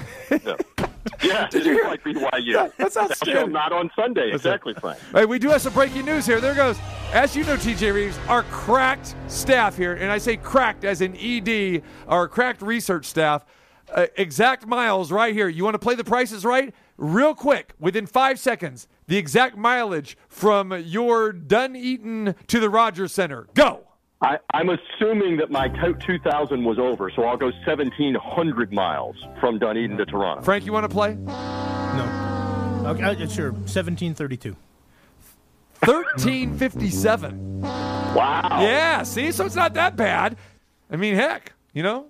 Yeah. [laughs] Yeah, Did you hear- like BYU. That- that's outstanding. Not on Sunday. Exactly, Frank. Hey, we do have some breaking news here. There goes. As you know, TJ Reeves, our cracked staff here, and I say cracked as in ED, our cracked research staff, uh, exact miles right here. You want to play the prices right? Real quick, within five seconds, the exact mileage from your Dunedin to the Rogers Center. Go. I, I'm assuming that my to- 2000 was over, so I'll go 1,700 miles from Dunedin to Toronto. Frank, you want to play? No. Okay, uh, sure. 1732. 1357. Wow. Yeah, see? So it's not that bad. I mean, heck, you know?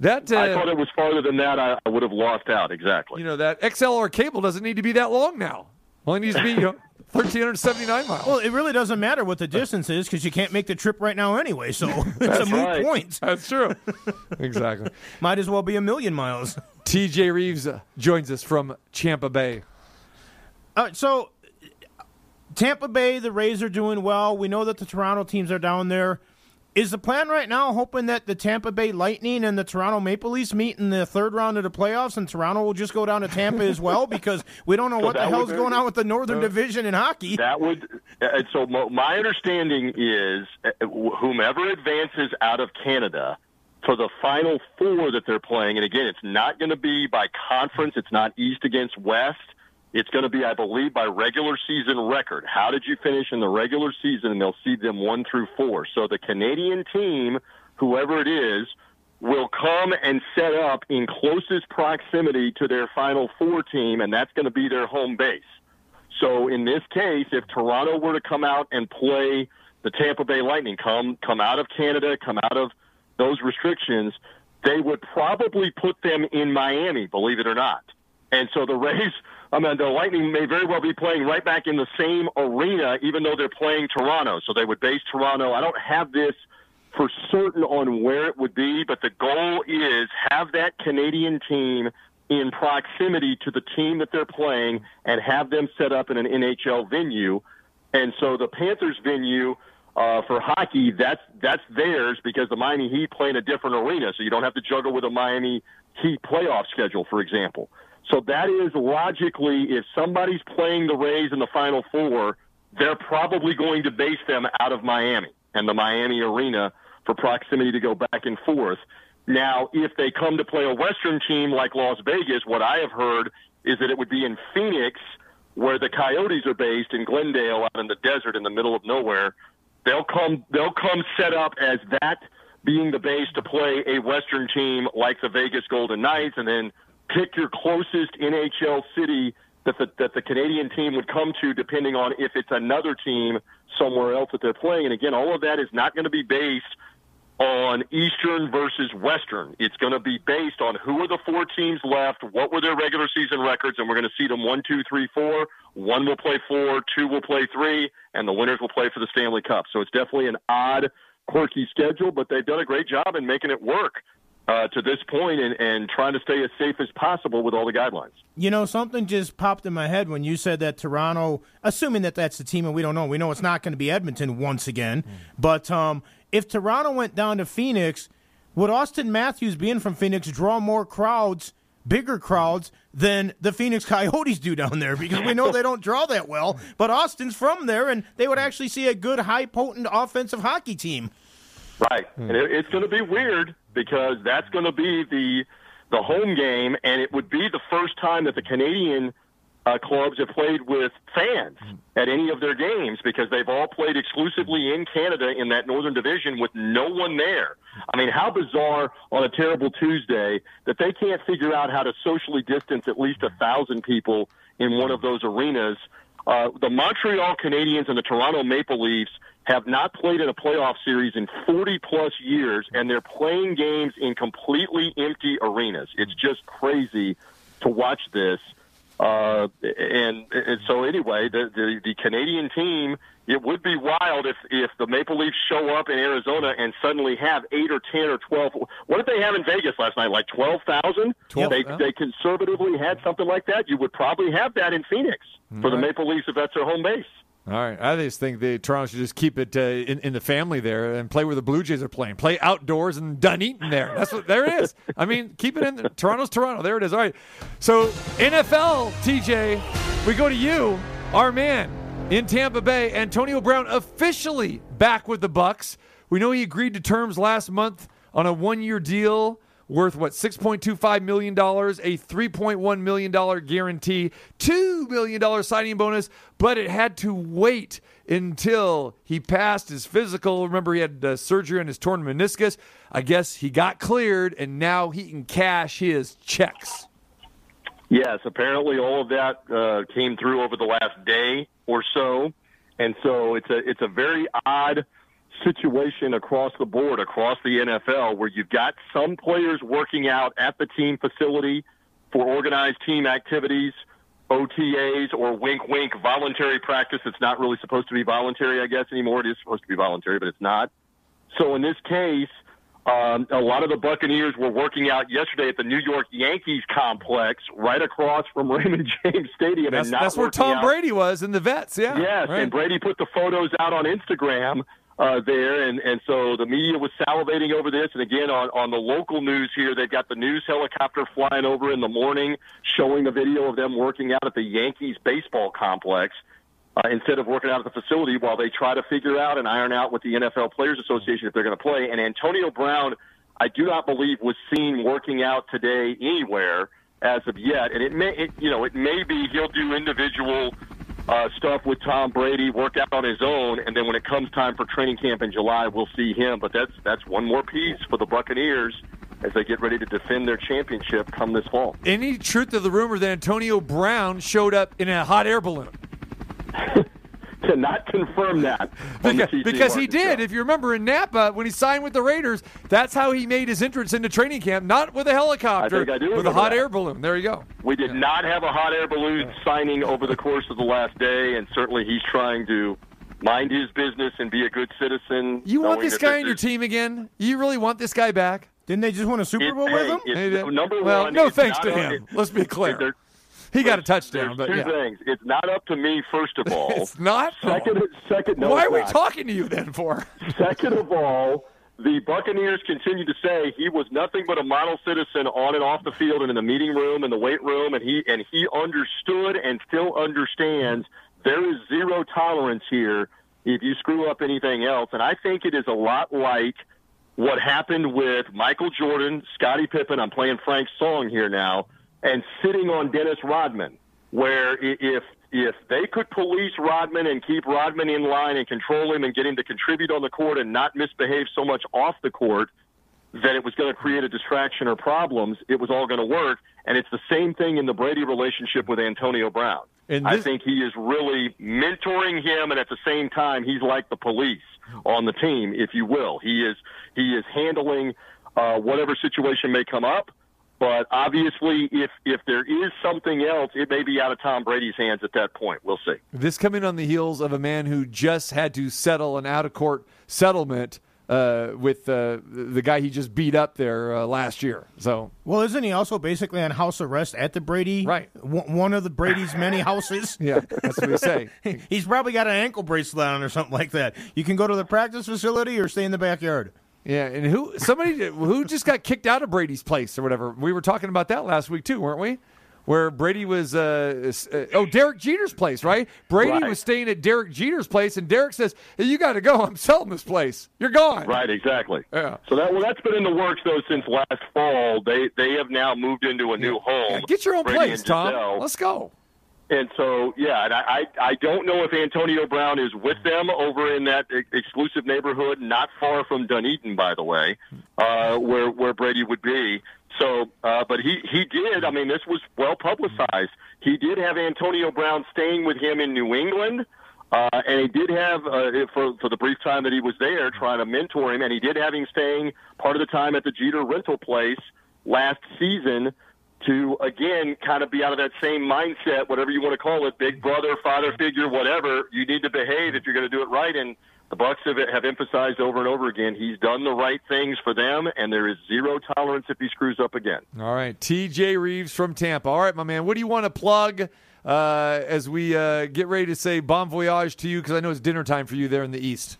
That uh, I thought it was farther than that. I, I would have lost out. Exactly. you know that XLR cable doesn't need to be that long now. Only needs to be you know, 1,379 miles. Well, it really doesn't matter what the distance is because you can't make the trip right now anyway. So [laughs] it's a moot right. point. That's true. [laughs] exactly. Might as well be a million miles. TJ Reeves uh, joins us from Champa Bay. Right, so Tampa Bay, the Rays are doing well. We know that the Toronto teams are down there. Is the plan right now hoping that the Tampa Bay Lightning and the Toronto Maple Leafs meet in the third round of the playoffs and Toronto will just go down to Tampa as well [laughs] because we don't know So what the hell's would- going on with the Northern Division in hockey. That would. And so my understanding is uh, whomever advances out of Canada for the final four that they're playing, and again, it's not going to be by conference. It's not East against West. It's going to be, I believe, by regular season record. How did you finish in the regular season? And they'll seed them one through four. So the Canadian team, whoever it is, will come and set up in closest proximity to their final four team, and that's going to be their home base. So in this case, if Toronto were to come out and play the Tampa Bay Lightning, come come out of Canada, come out of those restrictions, they would probably put them in Miami, believe it or not. And so the [laughs] Rays, I mean, the Lightning may very well be playing right back in the same arena, even though they're playing Toronto. So they would base Toronto. I don't have this for certain on where it would be, but the goal is have that Canadian team in proximity to the team that they're playing and have them set up in an NHL venue. And so the Panthers venue uh, for hockey, that's that's theirs because the Miami Heat play in a different arena, so you don't have to juggle with a Miami Heat playoff schedule, for example. So that is logically, if somebody's playing the Rays in the Final Four, they're probably going to base them out of Miami and the Miami arena for proximity to go back and forth. Now, if they come to play a Western team like Las Vegas, what I have heard is that it would be in Phoenix, where the Coyotes are based in Glendale, out in the desert in the middle of nowhere. They'll come. They'll come set up as that being the base to play a Western team like the Vegas Golden Knights, and then pick your closest NHL city that the that the Canadian team would come to, depending on if it's another team somewhere else that they're playing. And again, all of that is not going to be based on Eastern versus Western. It's going to be based on who are the four teams left, what were their regular season records, and we're going to see them one, two, three, four. One will play four, two will play three, and the winners will play for the Stanley Cup. So it's definitely an odd, quirky schedule, but they've done a great job in making it work. Uh, to this point and, and trying to stay as safe as possible with all the guidelines. You know, something just popped in my head when you said that Toronto, assuming that that's the team, and we don't know, we know it's not going to be Edmonton once again. But um, if Toronto went down to Phoenix, would Auston Matthews being from Phoenix draw more crowds, bigger crowds, than the Phoenix Coyotes do down there? Because we know they don't draw that well. [laughs] But Auston's from there, and they would actually see a good, high potent offensive hockey team. Right, and it, it's going to be weird because that's going to be the the home game, and it would be the first time that the Canadian uh, clubs have played with fans at any of their games because they've all played exclusively in Canada in that Northern Division with no one there. I mean, how bizarre on a terrible Tuesday that they can't figure out how to socially distance at least a thousand people in one of those arenas. Uh, the Montreal Canadiens and the Toronto Maple Leafs have not played in a playoff series in 40 plus years, and they're playing games in completely empty arenas. It's just crazy to watch this. Uh, and, and so anyway, the, the the Canadian team, it would be wild if if the Maple Leafs show up in Arizona and suddenly have eight or ten or twelve. What did they have in Vegas last night? Like twelve thousand? 12, They yeah. they conservatively had something like that. You would probably have that in Phoenix for the Maple Leafs if that's their home base. All right, I just think the Toronto should just keep it uh, in, in the family there and play where the Blue Jays are playing. Play outdoors and Dunedin there. That's what there it is. I mean, keep it in the, Toronto's Toronto. There it is. All right. So NFL, TJ, we go to you, our man in Tampa Bay. Antonio Brown officially back with the Bucs. We know he agreed to terms last month on a one-year deal worth what $6.25 million, a $3.1 million guarantee, $2 million signing bonus, but it had to wait until he passed his physical. Remember, he had uh, surgery on his torn meniscus. I guess he got cleared, and now he can cash his checks. Yes, apparently all of that uh, came through over the last day or so, and so it's a it's a very odd situation across the board across the NFL where you've got some players working out at the team facility for organized team activities OTAs or wink wink voluntary practice. It's not really supposed to be voluntary, I guess, anymore. It is supposed to be voluntary, but it's not. So in this case, um, a lot of the Buccaneers were working out yesterday at the New York Yankees complex right across from [laughs] Raymond James Stadium. That's, and that's where Tom out. Brady was in the vets. Yeah. Yes, right. and Brady put the photos out on Instagram uh, there, and, and so the media was salivating over this. And again, on, on the local news here, they've got the news helicopter flying over in the morning, showing a video of them working out at the Yankees baseball complex. Uh, instead of working out at the facility while they try to figure out and iron out with the NFL Players Association if they're going to play. And Antonio Brown, I do not believe was seen working out today anywhere as of yet. And it may, it, you know, it may be he'll do individual uh, stuff with Tom Brady, work out on his own, and then when it comes time for training camp in July, we'll see him. But that's that's one more piece for the Buccaneers as they get ready to defend their championship come this fall. Any truth to the rumor that Antonio Brown showed up in a hot air balloon? [laughs] Cannot confirm that Because, because he did. show. If you remember in Napa, when he signed with the Raiders, that's how he made his entrance into training camp, not with a helicopter, I think I do with a hot that. air balloon. There you go. We did not have a hot air balloon signing over the course of the last day, and certainly he's trying to mind his business and be a good citizen. You want this guy on your team again? You really want this guy back? Didn't they just win a Super It- Bowl hey, with him? it's- They number well, one, no thanks to on- him. it- Let's be clear. He got a touchdown, but two yeah. things. It's not up to me, first of [laughs] all. It's not. Second, second. No, Why are we not. talking to you then for? Second of all, the Buccaneers continue to say he was nothing but a model citizen on and off the field and in the meeting room and the weight room, and he and he understood and still understands there is zero tolerance here if you screw up anything else. And I think it is a lot like what happened with Michael Jordan, Scottie Pippen. I'm playing Frank's song here now, and sitting on Dennis Rodman, where if if they could police Rodman and keep Rodman in line and control him and get him to contribute on the court and not misbehave so much off the court, that it was going to create a distraction or problems, it was all going to work. And it's the same thing in the Brady relationship with Antonio Brown. And I think he is really mentoring him, and at the same time, he's like the police on the team, if you will. He is he is handling uh, whatever situation may come up. But obviously, if if there is something else, it may be out of Tom Brady's hands at that point. We'll see. This coming on the heels of a man who just had to settle an out of court settlement uh, with uh, the guy he just beat up there uh, last year. So Well, isn't he also basically on house arrest at the Brady? Right. w- One of the Brady's many houses. [laughs] yeah, that's what we say. [laughs] He's probably got an ankle bracelet on or something like that. You can go to the practice facility or stay in the backyard. Yeah, and who somebody who just got kicked out of Brady's place or whatever. We were talking about that last week too, weren't we? Where Brady was, uh, uh, oh, Derek Jeter's place, right? Brady Right. was staying at Derek Jeter's place, and Derek says, hey, "You got to go. I'm selling this place. You're gone." Right, exactly. Yeah. So that well, that's been in the works though since last fall. They they have now moved into a new home. Get your own Brady place, Tom. Let's go. And so, yeah, and I, I don't know if Antonio Brown is with them over in that e- exclusive neighborhood, not far from Dunedin, by the way, uh, where where Brady would be. So, uh, but he he did. I mean, this was well publicized. He did have Antonio Brown staying with him in New England. Uh, and he did have, uh, for, for the brief time that he was there, trying to mentor him, and he did have him staying part of the time at the Jeter rental place last season to again kind of be out of that same mindset, whatever you want to call it, big brother, father figure, whatever. You need to behave if you're going to do it right. And the Bucs have, have emphasized over and over again he's done the right things for them, and there is zero tolerance if he screws up again. All right, TJ Reeves from Tampa. All right, my man, what do you want to plug uh, as we uh, get ready to say bon voyage to you? Because I know it's dinner time for you there in the East.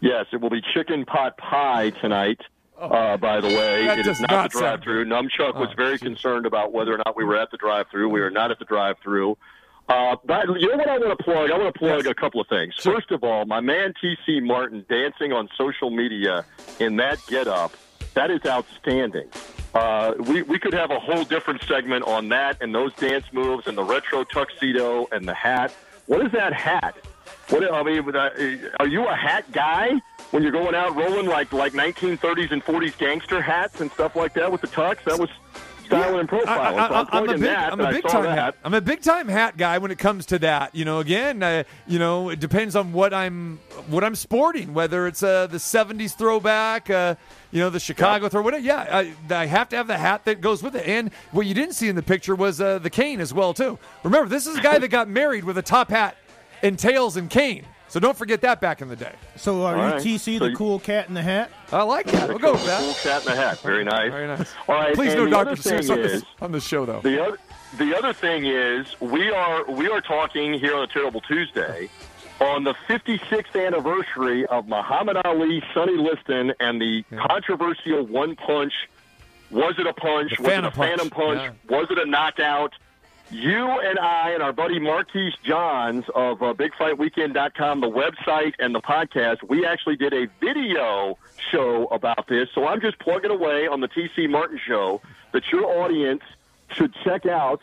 Yes, it will be chicken pot pie tonight. Uh, by the way, it not, not the drive-through. Numchuck was Oh, very geez. concerned about whether or not we were at the drive-through. We are not at the drive-through. Uh, but you know what I want to plug? I want to plug Yes. a couple of things. First of all, my man TC Martin dancing on social media in that get-up, that is outstanding. Uh, we we could have a whole different segment on that and those dance moves and the retro tuxedo and the hat. What is that hat? What I mean, are you a hat guy when you're going out rolling like like 1930s and 40s gangster hats and stuff like that with the tux? That was styling and profiling. I, so I'm am a big, that. I'm a I big time that. hat. I'm a big time hat guy when it comes to that. You know, again, uh, you know, it depends on what I'm what I'm sporting. Whether it's uh, the '70s throwback, uh, you know, the Chicago throw, whatever. Yeah, I, I have to have the hat that goes with it. And what you didn't see in the picture was uh, the cane as well too. Remember, this is a guy that got married with a top hat and tails and cane. So don't forget that back in the day. So are All you right. TC So the you- cool cat in the hat? I like that. We'll go with that. Cool cat in the hat. Very nice. Very nice. All right. Please and no the Dr. Seuss on is, this, on this show, though. The other, the other thing is, we are we are talking here on a Terrible Tuesday on the 56th anniversary of Muhammad Ali, Sonny Liston, and the controversial one punch. Was it a punch? The was it a phantom punch. punch? Was it a knockout? You and I and our buddy Marquise Johns of uh, BigFightWeekend.com, the website and the podcast, we actually did a video show about this. So I'm just plugging away on the TC Martin show that your audience should check out.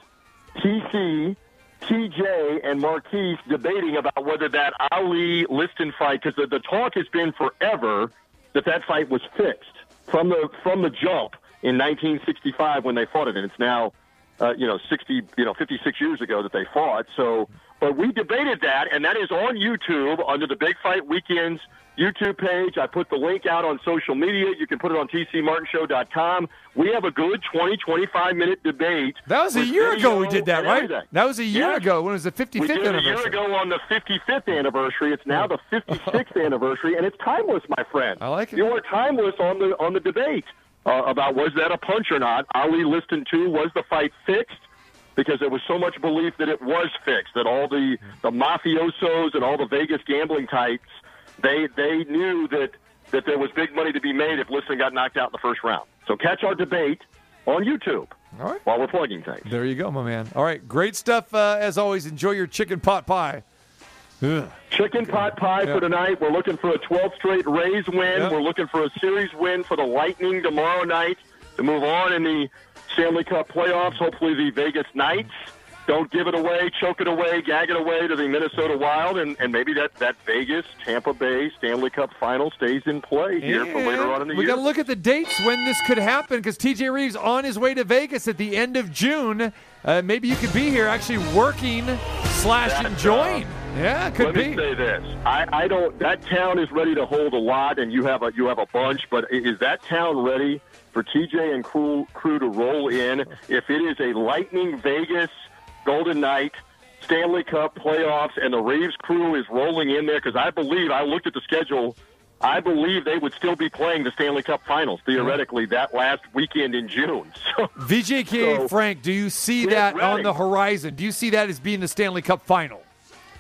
TC, TJ, and Marquise debating about whether that Ali Liston fight, because the, the talk has been forever that that fight was fixed from the from the jump in 1965 when they fought it, and it's now uh, you know 60 you know 56 years ago that they fought. So, but we debated that, and that is on YouTube under the Big Fight Weekends YouTube page. I put the link out on social media. You can put it on tcmartinshow.com. We have a good 20 25 minute debate. That was a year ago we did that, right? everything. That was a year ago when it was the 55th We did it a anniversary. year ago on the 55th anniversary. It's now the [laughs] 56th anniversary, and it's timeless, my friend. I like it. You are timeless on the on the debate uh, about was that a punch or not. Ali Liston two was the fight fixed because there was so much belief that it was fixed that all the the mafiosos and all the Vegas gambling types they they knew that that there was big money to be made if Liston got knocked out in the first round. So catch our debate on YouTube All right. while we're plugging things. There you go, my man. All right, great stuff uh, as always. Enjoy your chicken pot pie. Ugh. Chicken pot pie Yeah. for tonight. We're looking for a 12th straight Rays win. We're looking for a series win for the Lightning tomorrow night to move on in the Stanley Cup playoffs. Hopefully, the Vegas Knights don't give it away, choke it away, gag it away to the Minnesota Wild, and, and maybe that, that Vegas Tampa Bay Stanley Cup final stays in play here for later on in the year. we year. got to look at the dates when this could happen because TJ Reeves on his way to Vegas at the end of June. Uh, maybe you could be here actually working slash enjoying. Yeah, it could Let be. me say this: I, I don't. That town is ready to hold a lot, and you have a you have a bunch. But is that town ready for TJ and crew crew to roll in? If it is a Lightning Vegas Golden Knight Stanley Cup playoffs, and the Reeves crew is rolling in there, because I believe I looked at the schedule. I believe they would still be playing the Stanley Cup Finals theoretically that last weekend in June. [laughs] So VJK So, Frank, do you see that on the horizon? Do you see that as being the Stanley Cup final?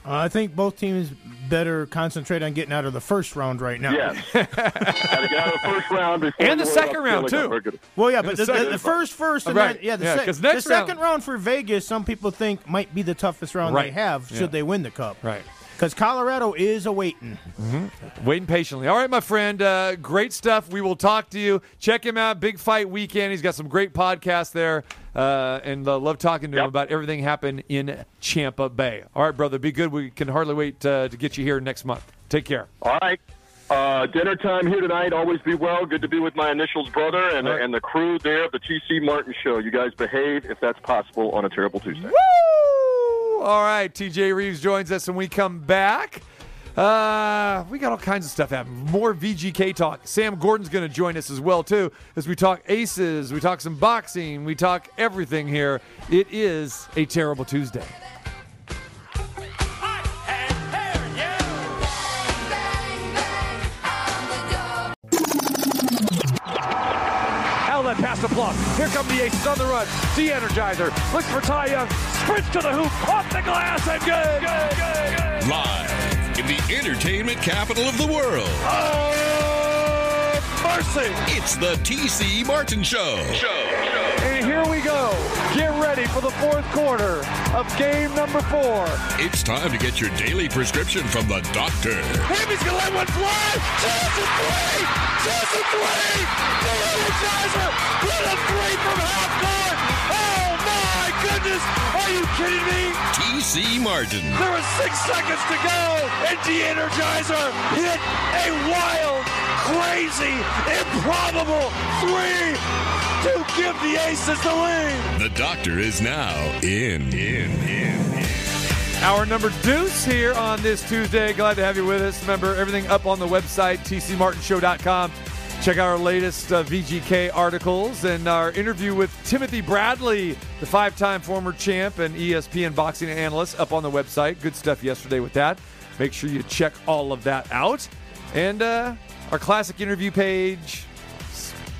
Uh, I think both teams better concentrate on getting out of the first round right now. yes, [laughs] got to get out of the first round before And the second round, too. We're. Well, yeah, but the the, the, second- first first and Right. then, yeah, the, Yeah, sec- 'cause the round- second round for Vegas, some people think might be the toughest round Right. they have should Yeah. they win the cup. Right. Because Colorado is awaiting. Waiting patiently. All right, my friend. Uh, great stuff. We will talk to you. Check him out. Big Fight Weekend. He's got some great podcasts there. Uh, and uh, love talking to him about everything happened in Champa Bay. All right, brother. Be good. We can hardly wait uh, to get you here next month. Take care. All right. Uh, dinner time here tonight. Always be well. Good to be with my initials brother and, right. and the crew there of the TC Martin Show. You guys behave if that's possible on a terrible Tuesday. Woo! All right, TJ Reeves joins us when we come back. Uh, we got all kinds of stuff happening. More VGK talk. Sam Gordon's going to join us as well too, as we talk aces, we talk some boxing, we talk everything here. It is a terrible Tuesday. Outlet pass to Plum. Here come the aces on the run. De-energizer. Looks for Ty Young. Sprints to the hoop. Off the glass and good. Good, good, good. Live in the entertainment capital of the world. Oh, mercy. It's the TC Martin Show. Show. And here we go. Get ready for the fourth quarter of game number four. It's time to get your daily prescription from the doctor. Going to let one fly. Just a three. Just a three. The energizer. What a three from goodness. Are you kidding me? TC Martin. There was six seconds to go, and De-Energizer hit a wild crazy, improbable three to give the Aces the lead. The doctor is now in. In. In. Our number deuce here on this Tuesday. Glad to have you with us. Remember, everything up on the website, tcmartinshow.com. Check out our latest uh, VGK articles and our interview with Timothy Bradley, the five time former champ and ESPN boxing analyst, up on the website. Good stuff yesterday with that. Make sure you check all of that out. And uh, our classic interview page,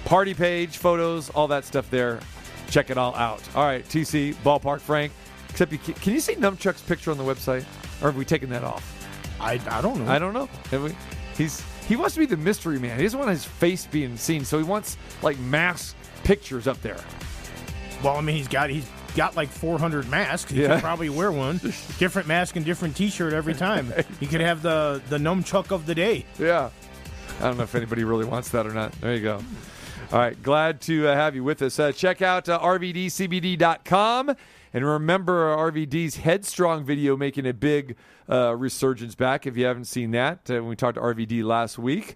party page, photos, all that stuff there. Check it all out. All right, TC, Ballpark Frank. Except you can, can you see Numchuck's picture on the website? Or have we taken that off? I, I don't know. I don't know. Have we? He's he wants to be the mystery man. He doesn't want his face being seen, so he wants like mass pictures up there. Well, I mean, he's got he's got like 400 masks. He Yeah. could probably wear one, [laughs] different mask and different T-shirt every time. [laughs] He could have the the nunchuck of the day. Yeah. I don't know if anybody really wants that or not. There you go. All right. Glad to uh, have you with us. Uh, check out uh, RVDCBD.com. And remember RVD's Headstrong video making a big uh, resurgence back. If you haven't seen that, uh, when we talked to RVD last week,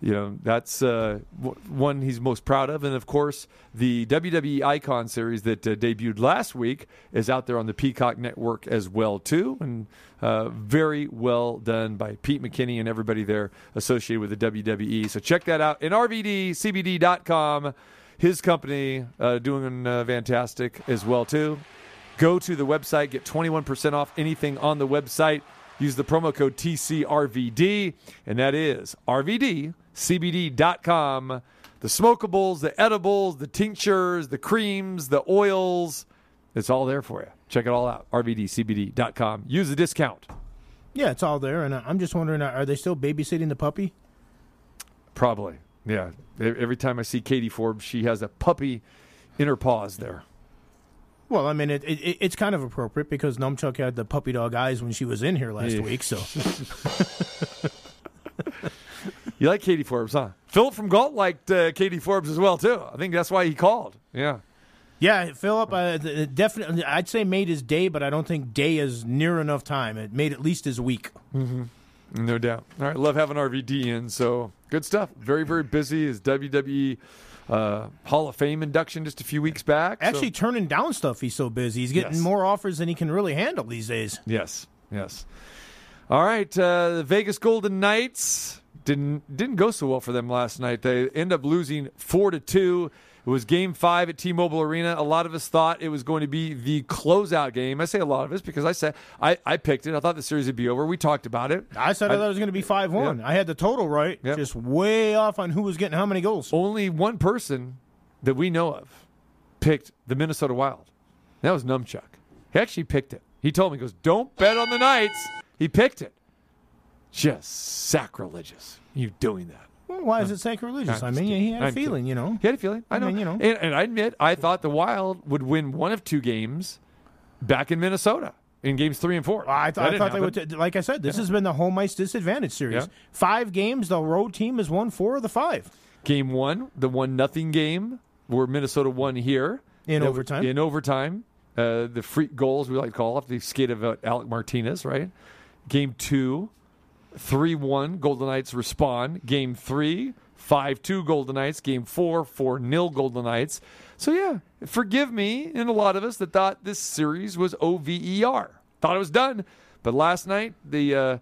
you know, that's uh, one he's most proud of. And of course, the WWE Icon series that uh, debuted last week is out there on the Peacock Network as well, too. And uh, very well done by Pete McKinney and everybody there associated with the WWE. So check that out in RVDCBD.com. His company uh, doing uh, fantastic as well, too. Go to the website, get 21% off anything on the website. Use the promo code TCRVD, and that is RVDCBD.com. The smokables, the edibles, the tinctures, the creams, the oils, it's all there for you. Check it all out. RVDCBD.com. Use the discount. Yeah, it's all there. And I'm just wondering, uh, are they still babysitting the puppy? Probably. Yeah. Every time I see Katie Forbes, she has a puppy in her paws there. Well, I mean, it, it, it's kind of appropriate because Numchuck had the puppy dog eyes when she was in here last Yeah. week. So [laughs] You like Katie Forbes, huh? Philip from Galt liked uh, Katie Forbes as well, too. I think that's why he called. Yeah. Yeah, Philip, uh, definitely, I'd say made his day, but I don't think day is near enough time. It made at least his week. Mm-hmm. No doubt. All right, love having RVD in. So good stuff. Very, very busy. His WWE uh, Hall of Fame induction just a few weeks back. so- Actually, turning down stuff. He's so busy. He's getting Yes. more offers than he can really handle these days. Yes, yes. All right, uh, the Vegas Golden Knights didn't didn't go so well for them last night. They end up losing four to two. It was Game Five at T-Mobile Arena. A lot of us thought it was going to be the closeout game. I say a lot of us because I said I, I picked it. I thought the series would be over. We talked about it. I said I, thought it was going to be 5 1. I had the total right, just way off on who was getting how many goals. Only one person that we know of picked the Minnesota Wild. That was Numchuck. He actually picked it. He told me, he goes, don't bet on the Knights. He picked it. Just sacrilegious. You doing that. Well, why is it sacrilegious? I mean, he had a I'm feeling, kidding. you know. He had a feeling. I I know. mean, you know. And, and I admit, I thought the Wild would win one of two games back in Minnesota in games three and four. I, th- I thought they would. T- like I said, this Yeah. has been the home ice disadvantage series. Yeah. Five games, the road team has won four of the five. Game one, the one nothing game where Minnesota won here In That- overtime. In overtime, uh, the freak goals we like to call off the skate of uh, Alec Martinez, right? Game two, three one, Golden Knights respond. Game three, five two, Golden Knights. Game four, four nil, Golden Knights. So yeah, forgive me and a lot of us that thought this series was over. Thought it was done, but last night the uh,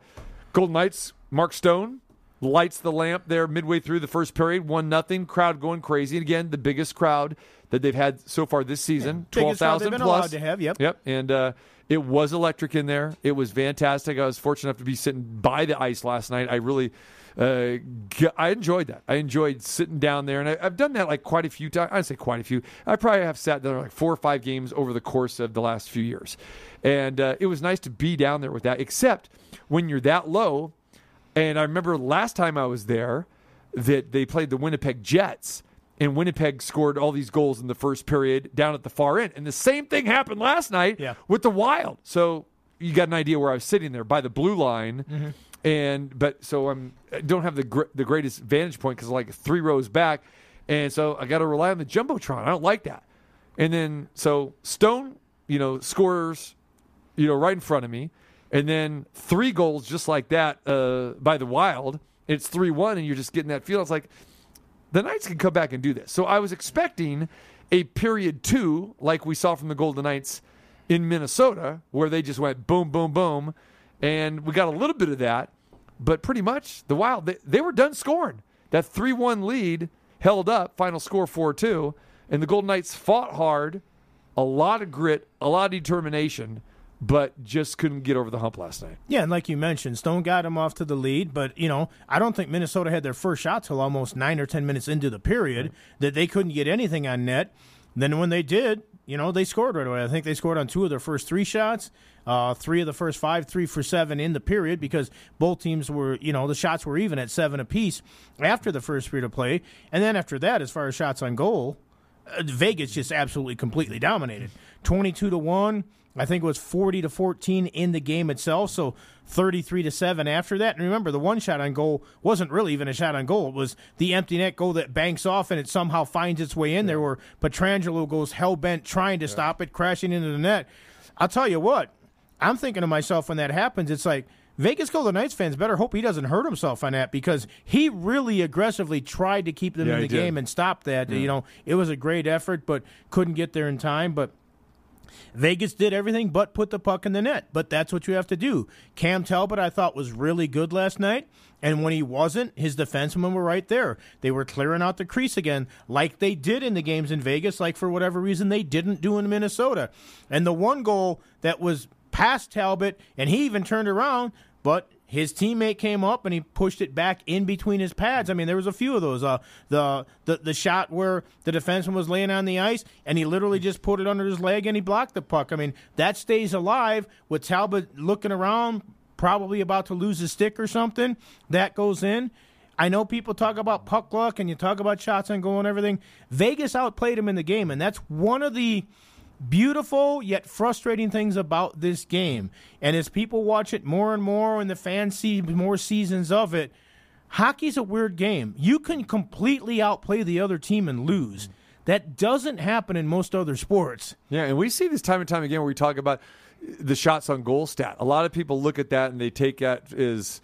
Golden Knights, Mark Stone lights the lamp there midway through the first period, one nothing. Crowd going crazy. And again, the biggest crowd that they've had so far this season, twelve crowd they've thousand plus. allowed to have, yep. Yep. And uh, it was electric in there. It was fantastic. I was fortunate enough to be sitting by the ice last night. I really. Uh, I enjoyed that. I enjoyed sitting down there, and I, I've done that like quite a few times. I'd say quite a few. I probably have sat there like four or five games over the course of the last few years, and uh, it was nice to be down there with that. Except when you're that low, and I remember last time I was there that they played the Winnipeg Jets, and Winnipeg scored all these goals in the first period down at the far end. And the same thing happened last night with the Wild. So you got an idea where I was sitting there by the blue line. Mm-hmm. And but so I'm I don't have the gr- the greatest vantage point because like three rows back, and so I got to rely on the jumbotron. I don't like that. And then so Stone, you know, scores, you know, right in front of me, and then three goals just like that uh, by the Wild, it's 3 1, and you're just getting that feel. It's like the Knights can come back and do this. So I was expecting a period two, like we saw from the Golden Knights in Minnesota, where they just went boom, boom, boom. And we got a little bit of that, but pretty much the Wild, they, they were done scoring. That 3 1 lead held up, final score 4 2. And the Golden Knights fought hard, a lot of grit, a lot of determination, but just couldn't get over the hump last night. Yeah, and like you mentioned, Stone got him off to the lead, but you know, I don't think Minnesota had their first shot till almost nine or ten minutes into the period that they couldn't get anything on net. Then when they did, you know, they scored right away. I think they scored on two of their first three shots, uh, three of the first five, three for seven in the period because both teams were, you know, the shots were even at seven apiece after the first period of play. And then after that, as far as shots on goal, uh, Vegas just absolutely completely dominated. 22 to 1. I think it was 40 to 14 in the game itself. So 33 to 7 after that. And remember, the one shot on goal wasn't really even a shot on goal. It was the empty net goal that banks off and it somehow finds its way in there where Pietrangelo goes hell bent trying to stop it, crashing into the net. I'll tell you what, I'm thinking to myself when that happens, it's like, Vegas Golden Knights fans better hope he doesn't hurt himself on that because he really aggressively tried to keep them Yeah, in the game and stop that. Yeah. You know, it was a great effort, but couldn't get there in time. But Vegas did everything but put the puck in the net. But that's what you have to do. Cam Talbot, I thought, was really good last night. And when he wasn't, his defensemen were right there. They were clearing out the crease again, like they did in the games in Vegas, like for whatever reason they didn't do in Minnesota. And the one goal that was past Talbot, and he even turned around, but his teammate came up and he pushed it back in between his pads. I mean, there was a few of those. Uh, the, the the shot where the defenseman was laying on the ice and he literally just put it under his leg and he blocked the puck. I mean, that stays alive with Talbot looking around, probably about to lose his stick or something. That goes in. I know people talk about puck luck and you talk about shots on goal and everything. Vegas outplayed him in the game, and that's one of the beautiful yet frustrating things about this game. And as people watch it more and more and the fans see more seasons of it, hockey's a weird game. You can completely outplay the other team and lose. That doesn't happen in most other sports. Yeah, and we see this time and time again where we talk about the shots on goal stat. A lot of people look at that and they take that as,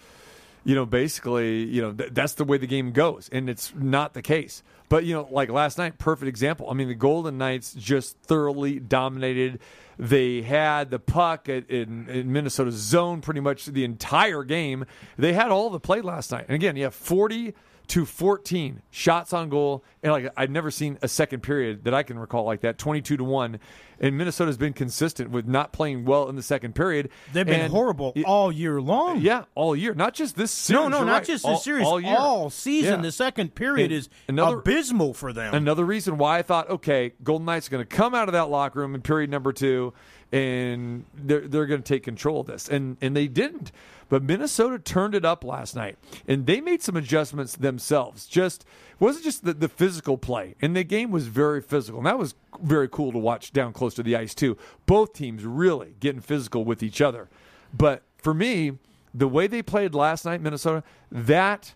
you know, basically, you know, th- that's the way the game goes, and it's not the case. But you know, like last night, perfect example. I mean, the Golden Knights just thoroughly dominated. They had the puck in, in Minnesota's zone pretty much the entire game. They had all the play last night, and again, you have forty to 14 shots on goal and like I've never seen a second period that I can recall like that 22 to 1 and Minnesota's been consistent with not playing well in the second period They've been And horrible it- all year long. yeah all year not just this series No, no, not right. just all, this series. all year. All, season. Yeah. The second period And is another- abysmal for them. Another reason why I thought, okay, Golden Knights are going to come out of that locker room in period number two, and they're they're going to take control of this, and and they didn't. But Minnesota turned it up last night, and they made some adjustments themselves. Just wasn't just the, the physical play, and the game was very physical, and that was very cool to watch down close to the ice too. Both teams really getting physical with each other. But for me, the way they played last night, Minnesota, that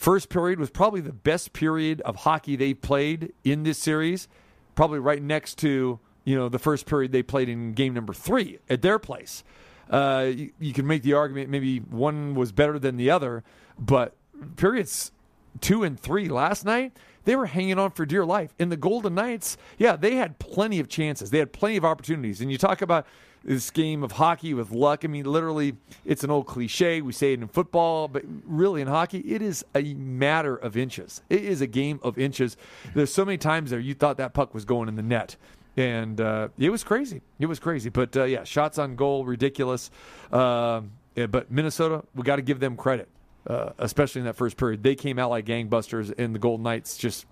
First period was probably the best period of hockey they played in this series, probably right next to you know the first period they played in game number three at their place. Uh, you, you can make the argument maybe one was better than the other, but periods two and three last night they were hanging on for dear life. And the Golden Knights, yeah, they had plenty of chances. They had plenty of opportunities. And you talk about this game of hockey with luck. I mean, literally, it's an old cliche. We say it in football, but really in hockey, it is a matter of inches. It is a game of inches. There's so many times there you thought that puck was going in the net. And uh, it was crazy. It was crazy. But uh, yeah, shots on goal, ridiculous. Um yeah, but Minnesota, we got to give them credit, uh, especially in that first period. They came out like gangbusters, and the Golden Knights just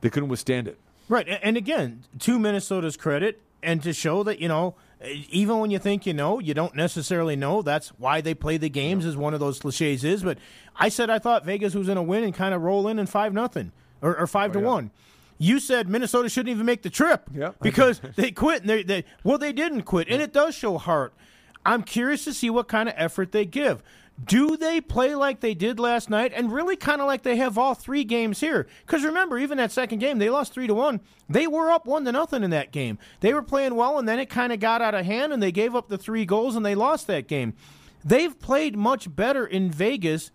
they couldn't withstand it. Right, and again, to Minnesota's credit, and to show that you know, even when you think you know, you don't necessarily know. That's why they play the games, as one of those cliches is. But I said I thought Vegas was going to win and kind of roll in and five nothing or, or five to one. You said Minnesota shouldn't even make the trip because [laughs] they quit. And they, they well, they didn't quit, and it does show heart. I'm curious to see what kind of effort they give. Do they play like they did last night and really kind of like they have all three games here? Because remember, even that second game, they lost three to one. They were up one to nothing in that game. They were playing well, and then it kind of got out of hand, and they gave up the three goals and they lost that game. They've played much better in Vegas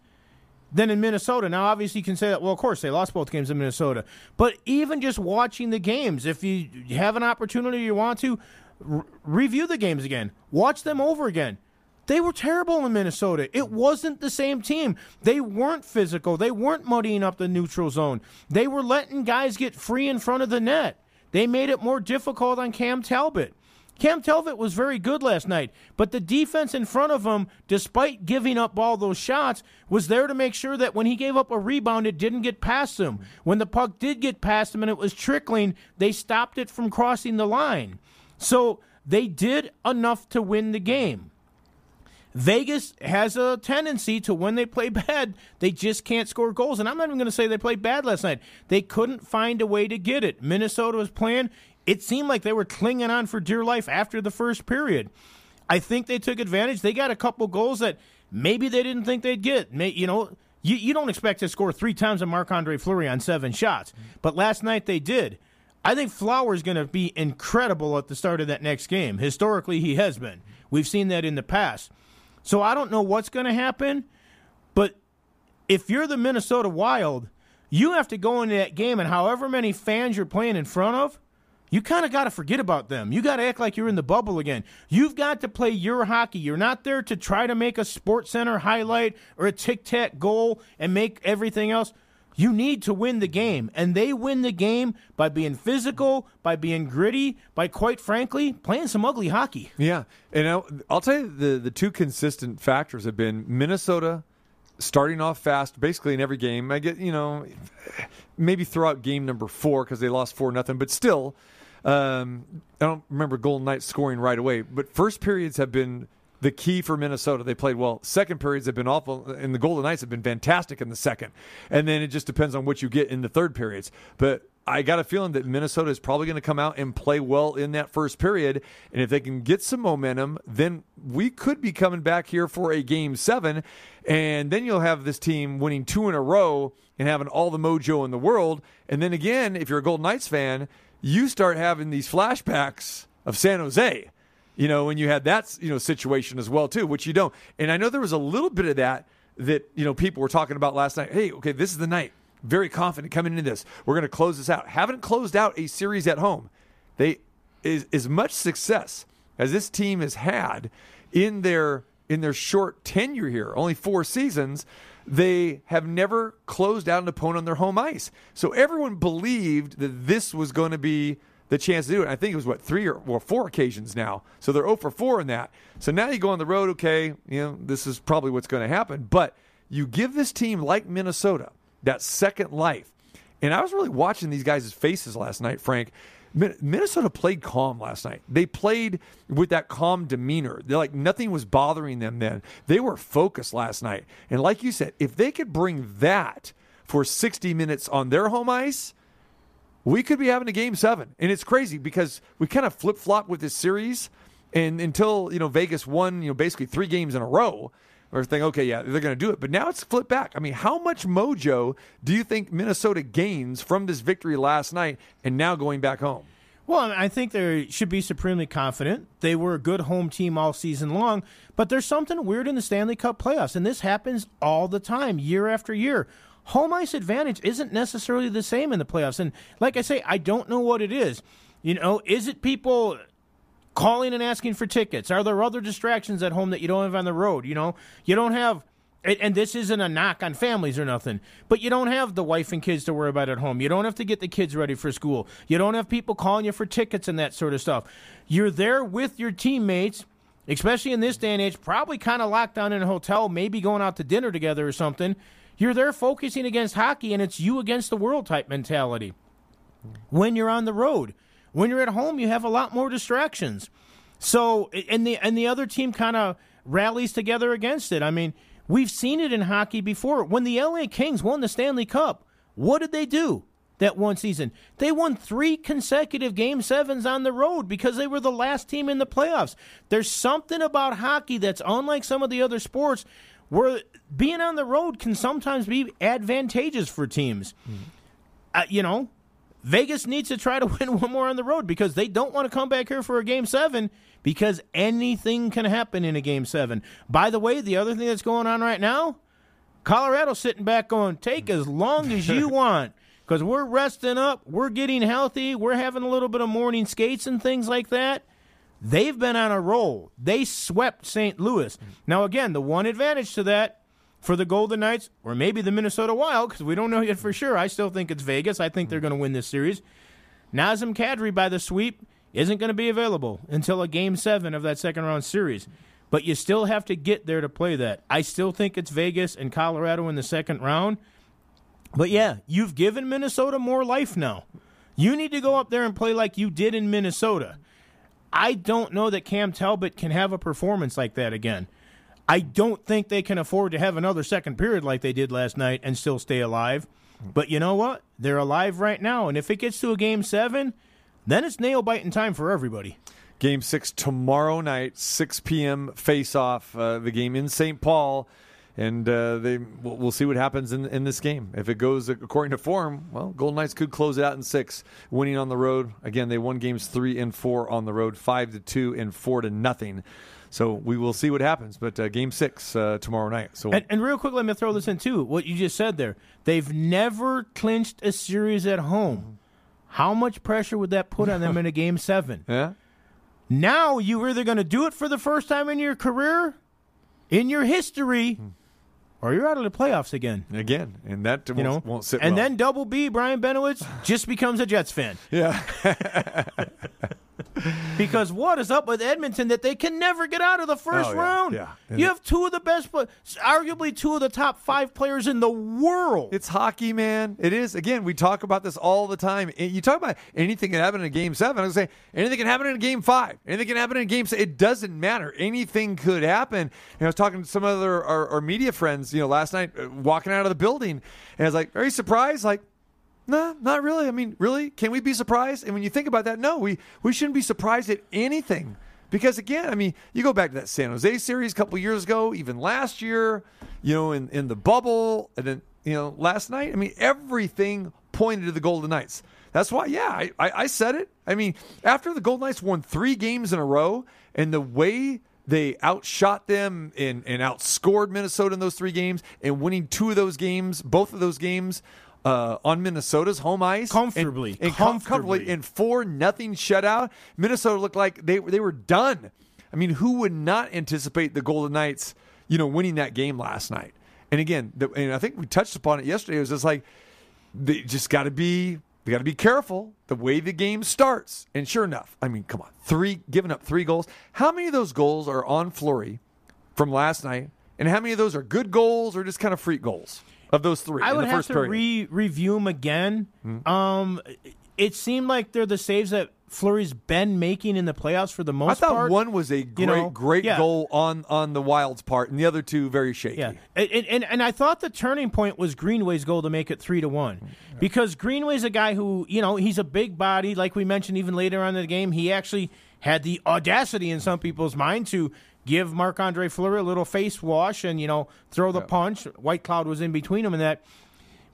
than in Minnesota. Now, obviously, you can say that, well, of course, they lost both games in Minnesota. But even just watching the games, if you have an opportunity you want to, r- review the games again, watch them over again. They were terrible in Minnesota. It wasn't the same team. They weren't physical. They weren't muddying up the neutral zone. They were letting guys get free in front of the net. They made it more difficult on Cam Talbot. Cam Talbot was very good last night, but the defense in front of him, despite giving up all those shots, was there to make sure that when he gave up a rebound, it didn't get past him. When the puck did get past him and it was trickling, they stopped it from crossing the line. So they did enough to win the game. Vegas has a tendency to when they play [laughs] bad, they just can't score goals. And I'm not even going to say they played bad last night. They couldn't find a way to get it. Minnesota was playing. It seemed like they were clinging on for dear life after the first period. I think they took advantage. They got a couple goals that maybe they didn't think they'd get. You know, you, you don't expect to score three times a Marc Andre Fleury on seven shots, mm-hmm. but last night they did. I think Flower's going to be incredible at the start of that next game. Historically, he has been. We've seen that in the past. So I don't know what's going to happen, but if you're the Minnesota Wild, you have to go into that game and however many fans you're playing in front of, you kind of got to forget about them. You got to act like you're in the bubble again. You've got to play your hockey. You're not there to try to make a Sports Center highlight or a tic tac goal and make everything else. You need to win the game. And they win the game by being physical, by being gritty, by quite frankly, playing some ugly hockey. Yeah. And I'll, tell you the, the two consistent factors have been Minnesota starting off fast basically in every game. I get, you know, maybe throw out game number four because they lost 4 nothing, but still, um, I don't remember Golden Knights scoring right away. But first periods have been the key for Minnesota. They played well. Second periods have been awful, and the Golden Knights have been fantastic in the second. And then it just depends on what you get in the third periods. But I got a feeling that Minnesota is probably going to come out and play well in that first period. And if they can get some momentum, then we could be coming back here for a game seven. And then you'll have this team winning two in a row and having all the mojo in the world. And then again, if you're a Golden Knights fan, you start having these flashbacks of San Jose you know, when you had that you know situation as well too, which you don't. And I know there was a little bit of that that you know people were talking about last night. Hey, okay, this is the night. Very confident coming into this. We're going to close this out. Haven't closed out a series at home. They is as much success as this team has had in their in their short tenure here, only four seasons. They have never closed out an opponent on their home ice. So everyone believed that this was going to be the chance to do it. I think it was what three or well, four occasions now. So they're 0 for 4 in that. So now you go on the road. Okay, you know this is probably what's going to happen. But you give this team like Minnesota that second life. And I was really watching these guys' faces last night, Frank. Minnesota played calm last night. They played with that calm demeanor. They're like nothing was bothering them then. They were focused last night. And like you said, if they could bring that for 60 minutes on their home ice, we could be having a game seven. And it's crazy because we kind of flip flop with this series. And until, you know, Vegas won, you know, basically three games in a row, we're thinking, okay, yeah, they're going to do it. But now it's flipped back. I mean, how much mojo do you think Minnesota gains from this victory last night and now going back home? Well, I think they should be supremely confident. They were a good home team all season long, but there's something weird in the Stanley Cup playoffs, and this happens all the time, year after year home ice advantage isn't necessarily the same in the playoffs. And like I say, I don't know what it is. You know, is it people calling and asking for tickets? Are there other distractions at home that you don't have on the road? You know, you don't have. And this isn't a knock on families or nothing, but you don't have the wife and kids to worry about at home. You don't have to get the kids ready for school. You don't have people calling you for tickets and that sort of stuff. You're there with your teammates, especially in this day and age, probably kind of locked down in a hotel, maybe going out to dinner together or something you're there focusing against hockey, and it's you against the world type mentality. When you're on the road, when you're at home, you have a lot more distractions. So, and the and the other team kind of rallies together against it. I mean, we've seen it in hockey before. When the LA Kings won the Stanley Cup, what did they do? that one season. They won three consecutive game sevens on the road because they were the last team in the playoffs. There's something about hockey that's unlike some of the other sports where being on the road can sometimes be advantageous for teams. Mm-hmm. Uh, you know, Vegas needs to try to [laughs] win one more on the road because they don't want to come back here for a game seven because anything can happen in a game seven. By the way, the other thing that's going on right now, Colorado's sitting back going, take as long as you [laughs] want because we're resting up, we're getting healthy, we're having a little bit of morning skates and things like that. They've been on a roll. They swept St. Louis. Now, again, the one advantage to that for the Golden Knights, or maybe the Minnesota Wild, because we don't know yet for sure. I still think it's Vegas. I think they're going to win this series. Nazem Kadri by the sweep isn't going to be available until a game seven of that second round series. But you still have to get there to play that. I still think it's Vegas and Colorado in the second round. But yeah, you've given Minnesota more life now. You need to go up there and play like you did in Minnesota. I don't know that Cam Talbot can have a performance like that again. I don't think they can afford to have another second period like they did last night and still stay alive. But you know what? They're alive right now. And if it gets to a game seven, then it's nail biting time for everybody. Game six tomorrow night, 6 p.m. face off. Uh, the game in St. Paul. And uh, they we'll, see what happens in, in this game. If it goes according to form, well, Golden Knights could close it out in six, winning on the road. Again, they won games three and four on the road, five to two and four to nothing. So we will see what happens. But uh, game six uh, tomorrow night. So and, and real quick, let me throw this in too. What you just said there, they've never clinched a series at home. How much pressure would that put on them in a game [laughs] seven? Yeah. Now you're either going to do it for the first time in your career, in your history, or you're out of the playoffs again. Again, and that You won't, know, won't sit and well. then double B Brian Benowitz just becomes a Jets fan. Yeah. [laughs] [laughs] because what is up with Edmonton that they can never get out of the first Oh, yeah, round? yeah. You have two of the best, arguably two of the top five players in the world. It's hockey, man. It is. Again, we talk about this all the time. You talk about anything can happen in a game seven. I was say anything can happen in a game five. Anything can happen in a game. se- It doesn't matter. Anything could happen. And I was talking to some other our, our media friends, you know, last night, uh, walking out of the building, and I was like, "Are you surprised?" Like, no, not really. I mean, really, can we be surprised? And when you think about that, no, we we shouldn't be surprised at anything. Because again, I mean, you go back to that San Jose series a couple years ago, even last year, you know, in, in the bubble, and then you know, last night. I mean, everything pointed to the Golden Knights. That's why, yeah, I, I, I said it. I mean, after the Golden Knights won three games in a row, and the way they outshot them and, and outscored Minnesota in those three games, and winning two of those games, both of those games uh, on Minnesota's home ice Comfortably. and, and Comfortably. comfortably in four nothing shutout. Minnesota looked like they they were done. I mean, who would not anticipate the Golden Knights, you know, winning that game last night? And again, the, and I think we touched upon it yesterday. It was just like they just got to be they got to be careful the way the game starts. And sure enough, I mean, come on, three giving up three goals. How many of those goals are on Fleury from last night? And how many of those are good goals or just kind of freak goals of those three? I in would the have first to period? Re review them again. Um, it seemed like they're the saves that Fleury's been making in the playoffs for the most I thought part. one was a great, know, great yeah. goal on on the Wild's part, and the other two very shaky. Yeah, and, and and I thought the turning point was Greenway's goal to make it three to one, because Greenway's a guy who you know he's a big body, like we mentioned even later on in the game. He actually had the audacity in some people's mind to give Marc Andre Fleury a little face wash and you know throw the punch. Whitecloud was in between him and that,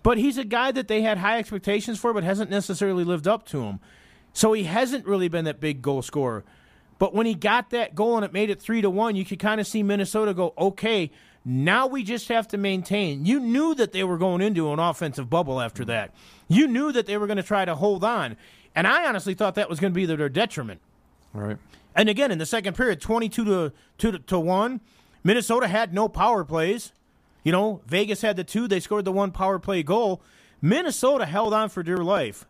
but he's a guy that they had high expectations for, but hasn't necessarily lived up to him. So he hasn't really been that big goal scorer. But when he got that goal and it made it three to one, you could kind of see Minnesota go, okay, now we just have to maintain. You knew that they were going into an offensive bubble after mm-hmm. that. You knew that they were going to try to hold on. And I honestly thought that was going to be to their detriment. Right. And again, in the second period, 22 to, to, to 1, Minnesota had no power plays. You know, Vegas had the two. They scored the one power play goal. Minnesota held on for dear life.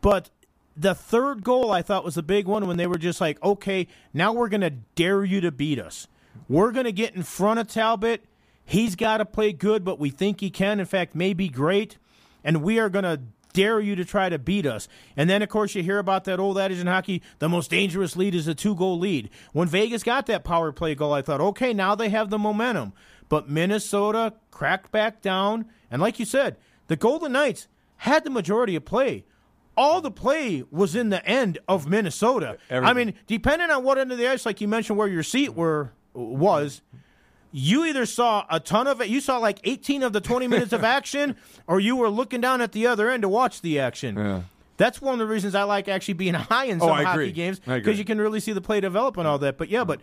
But the third goal I thought was a big one when they were just like, okay, now we're going to dare you to beat us. We're going to get in front of Talbot. He's got to play good, but we think he can. In fact, may be great. And we are going to dare you to try to beat us. And then, of course, you hear about that oh, old adage in hockey the most dangerous lead is a two goal lead. When Vegas got that power play goal, I thought, okay, now they have the momentum. But Minnesota cracked back down. And like you said, the Golden Knights had the majority of play. All the play was in the end of Minnesota. I mean, depending on what end of the ice, like you mentioned, where your seat were was, you either saw a ton of it, you saw like 18 of the 20 minutes of [laughs] action, or you were looking down at the other end to watch the action. Yeah. That's one of the reasons I like actually being [laughs] high in Oh, some I hockey agree. games because you can really see the play develop and all that. But yeah, but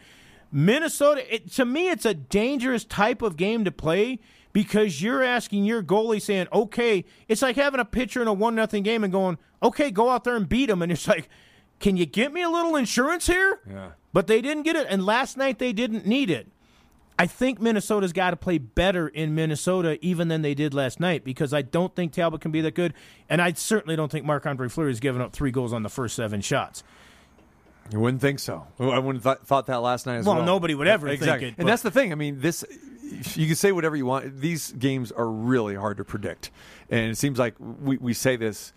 Minnesota, it, to me, it's a dangerous type of game to play because you're asking your goalie saying, "Okay," it's like having a pitcher in a one nothing game and going, "Okay, go out there and beat him," and it's like, "Can you get me a little insurance here?" Yeah. But they didn't get it, and last night they didn't need it. I think Minnesota's got to play better in Minnesota even than they did last night because I don't think Talbot can be that good, and I certainly don't think Marc Andre Fleury has given up three goals on the first seven shots. You wouldn't think so. I wouldn't th- thought that last night as Well, well. nobody would ever think exactly. it, And that's the thing. I mean, this you can say whatever you want. These games are really hard to predict, and it seems like we, we say this,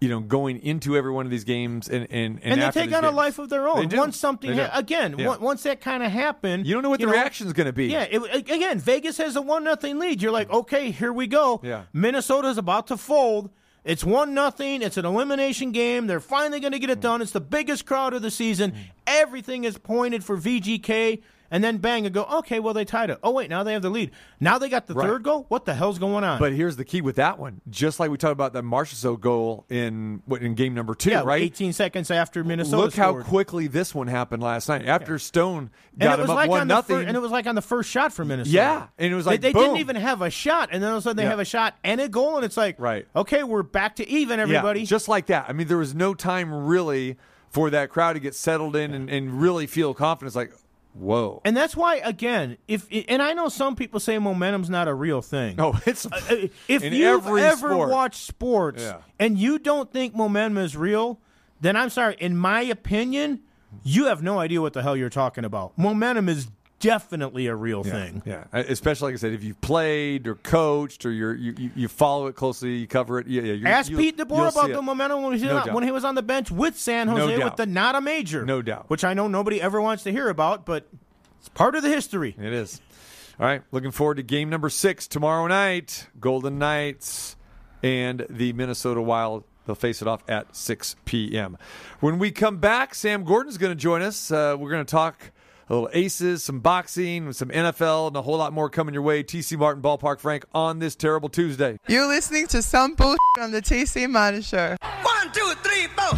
you know, going into every one of these games, and and, And, they after take on a life of their They own. Once something They ha- again, Yeah. on- once that kind of happened, You don't know what the reaction's going to be. Yeah, it, again, Vegas has a one nothing lead. You're like, okay, here we go. Yeah. Minnesota's about to fold. It's one nothing. It's an elimination game. They're finally going to get it mm. done. It's the biggest crowd of the season. Mm. Everything is pointed for VGK. And then bang, and go, okay, well, they tied it. Oh, wait, now they have the lead. Now they got the Right. third goal? What the hell's going on? But here's the key with that one. Just like we talked about that Marchessault goal in what in game number two, yeah, right? 18 seconds after Minnesota Look how quickly this one happened last night. After Stone And got it was him up like one on the nothing, fir- and it was like on the first shot for Minnesota. Yeah, and it was like, they, boom. didn't even have a shot, and then all of a sudden they Yeah. have a shot and a goal, and it's like, Right. okay, we're back to even, everybody. Yeah, just like that. I mean, there was no time really for that crowd to get settled in and, and really feel confidence. Like, whoa. And that's why, again, if and I know some people say momentum's not a real thing. No, it's Uh, if you've ever sport. watched sports Yeah. and you don't think momentum is real, then I'm sorry. In my opinion, you have no idea what the hell you're talking about. Momentum is definitely a real thing. Yeah, Uh, especially like I said, if you've played or coached or you're, you you you follow it closely, you cover it. Yeah, yeah. you're- Ask Pete DeBoer about the momentum when he, was No on, when he was on the bench with San Jose doubt. with the not a major. No doubt. Which I know nobody ever wants to hear about, but it's part of the history. It is. All right, looking forward to game number six tomorrow night. Golden Knights and the Minnesota Wild. They'll face it off at 6 p.m. When we come back, Sam Gordon's going to join us. Uh, we're going to talk a little aces, some boxing, some NFL, and a whole lot more coming your way. TC Martin Ballpark Frank on this terrible Tuesday. You're listening to some bullshit on the TC Martin Show. One, two, three, four.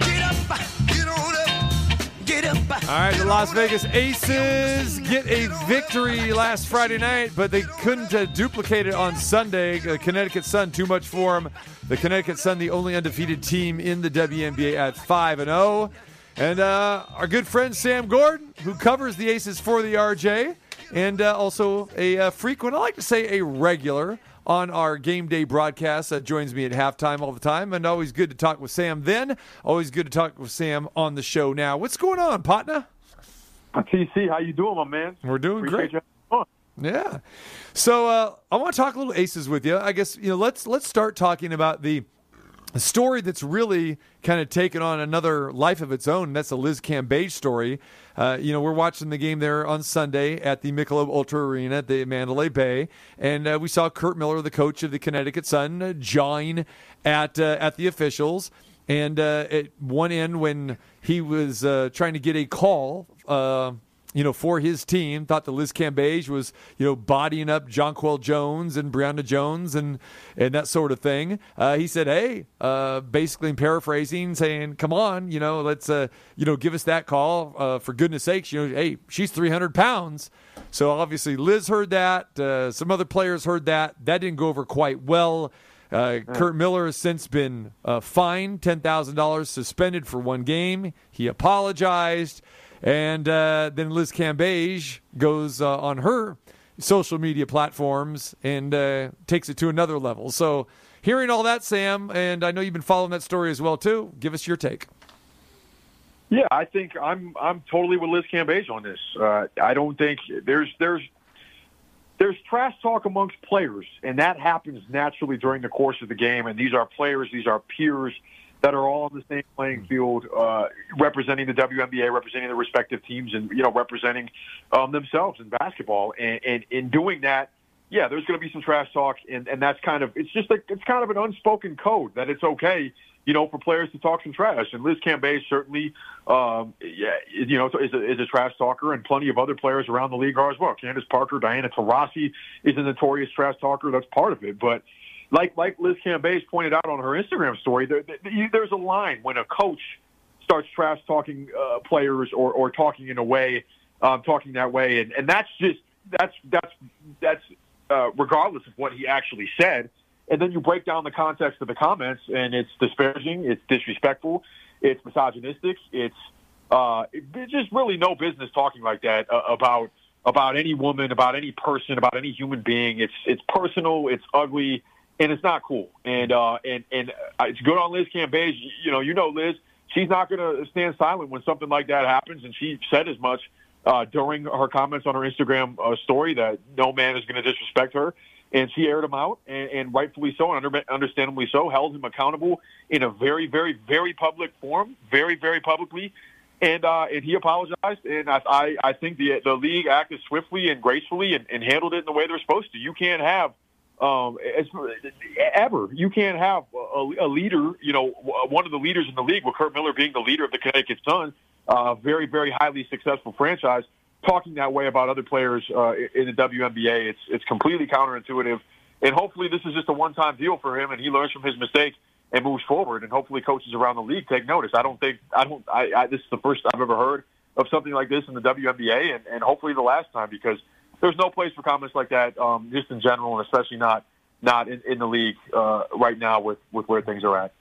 Get up, get on up, get up. All right, the Las Vegas Aces get a victory last Friday night, but they couldn't uh, duplicate it on Sunday. The Connecticut Sun too much for them. The Connecticut Sun, the only undefeated team in the WNBA at five and zero. And uh, our good friend Sam Gordon, who covers the Aces for the RJ, and uh, also a uh, frequent, I like to say a regular on our game day broadcast that joins me at halftime all the time. And always good to talk with Sam then. Always good to talk with Sam on the show now. What's going on, Patna? TC, how you doing, my man? We're doing Appreciate great. you Yeah. So uh, I want to talk a little aces with you. I guess you know let's let's start talking about the a story that's really kind of taken on another life of its own. That's the Liz Cambage story. Uh, you know, we're watching the game there on Sunday at the Michelob Ultra Arena at the Mandalay Bay, and uh, we saw Curt Miller, the coach of the Connecticut Sun, uh, jawing at uh, at the officials. And uh, at one end, when he was trying to get a call. You know, for his team, thought that Liz Cambage was, you know, bodying up Jonquel Jones and Brionna Jones and and that sort of thing. Uh, he said, "Hey, uh, basically, in paraphrasing, saying, come on, you know, let's, uh, you know, give us that call uh, for goodness sakes. You know, hey, she's 300 pounds." So obviously, Liz heard that. Uh, some other players heard that. That didn't go over quite well. Uh, Curt Miller has since been uh, fined $10,000, suspended for one game. He apologized. And uh, then Liz Cambage goes uh, on her social media platforms and uh, takes it to another level. So, hearing all that, Sam, and I know you've been following that story as well too. Give us your take. Yeah, I think I'm I'm totally with Liz Cambage on this. Uh, I don't think there's there's there's trash talk amongst players, and that happens naturally during the course of the game. And these are players, these are peers that are all on the same playing field, uh, representing the WNBA, representing their respective teams, and you know representing um, themselves in basketball. And, and in doing that, yeah, there's going to be some trash talk, and, and that's kind of it's just like it's kind of an unspoken code that it's okay, you know, for players to talk some trash. And Liz Cambage certainly, um, yeah, you know, is a, is a trash talker, and plenty of other players around the league are as well. Candace Parker, Diana Taurasi is a notorious trash talker. That's part of it, but. Like like Liz Cambage pointed out on her Instagram story, there, there, there's a line when a coach starts trash talking uh, players or, or talking in a way, um, talking that way, and, and that's just that's that's that's uh, regardless of what he actually said. And then you break down the context of the comments, and it's disparaging, it's disrespectful, it's misogynistic, it's uh, it's just really no business talking like that uh, about about any woman, about any person, about any human being. It's it's personal, it's ugly, and it's not cool. And uh, and and uh, it's good on Liz Cambage. You know, you know Liz. She's not going to stand silent when something like that happens, and she said as much uh, during her comments on her Instagram uh, story that no man is going to disrespect her. And she aired him out, and, and rightfully so, and under, understandably so, held him accountable in a very, very, very public forum, very, very publicly and uh, and he apologized. And I I, I think the the league acted swiftly and gracefully and, and handled it in the way they're supposed to. You can't have um, as, ever you can't have a, a leader. You know, one of the leaders in the league, with Curt Miller being the leader of the Connecticut Sun, a uh, very very highly successful franchise, talking that way about other players uh, in the WNBA. It's it's completely counterintuitive. And hopefully, this is just a one-time deal for him, and he learns from his mistakes and moves forward. And hopefully, coaches around the league take notice. I don't think I don't. I, I this is the first I've ever heard of something like this in the WNBA, and, and hopefully the last time because there's no place for comments like that, um, just in general, and especially not not in, in the league uh, right now with with where things are at.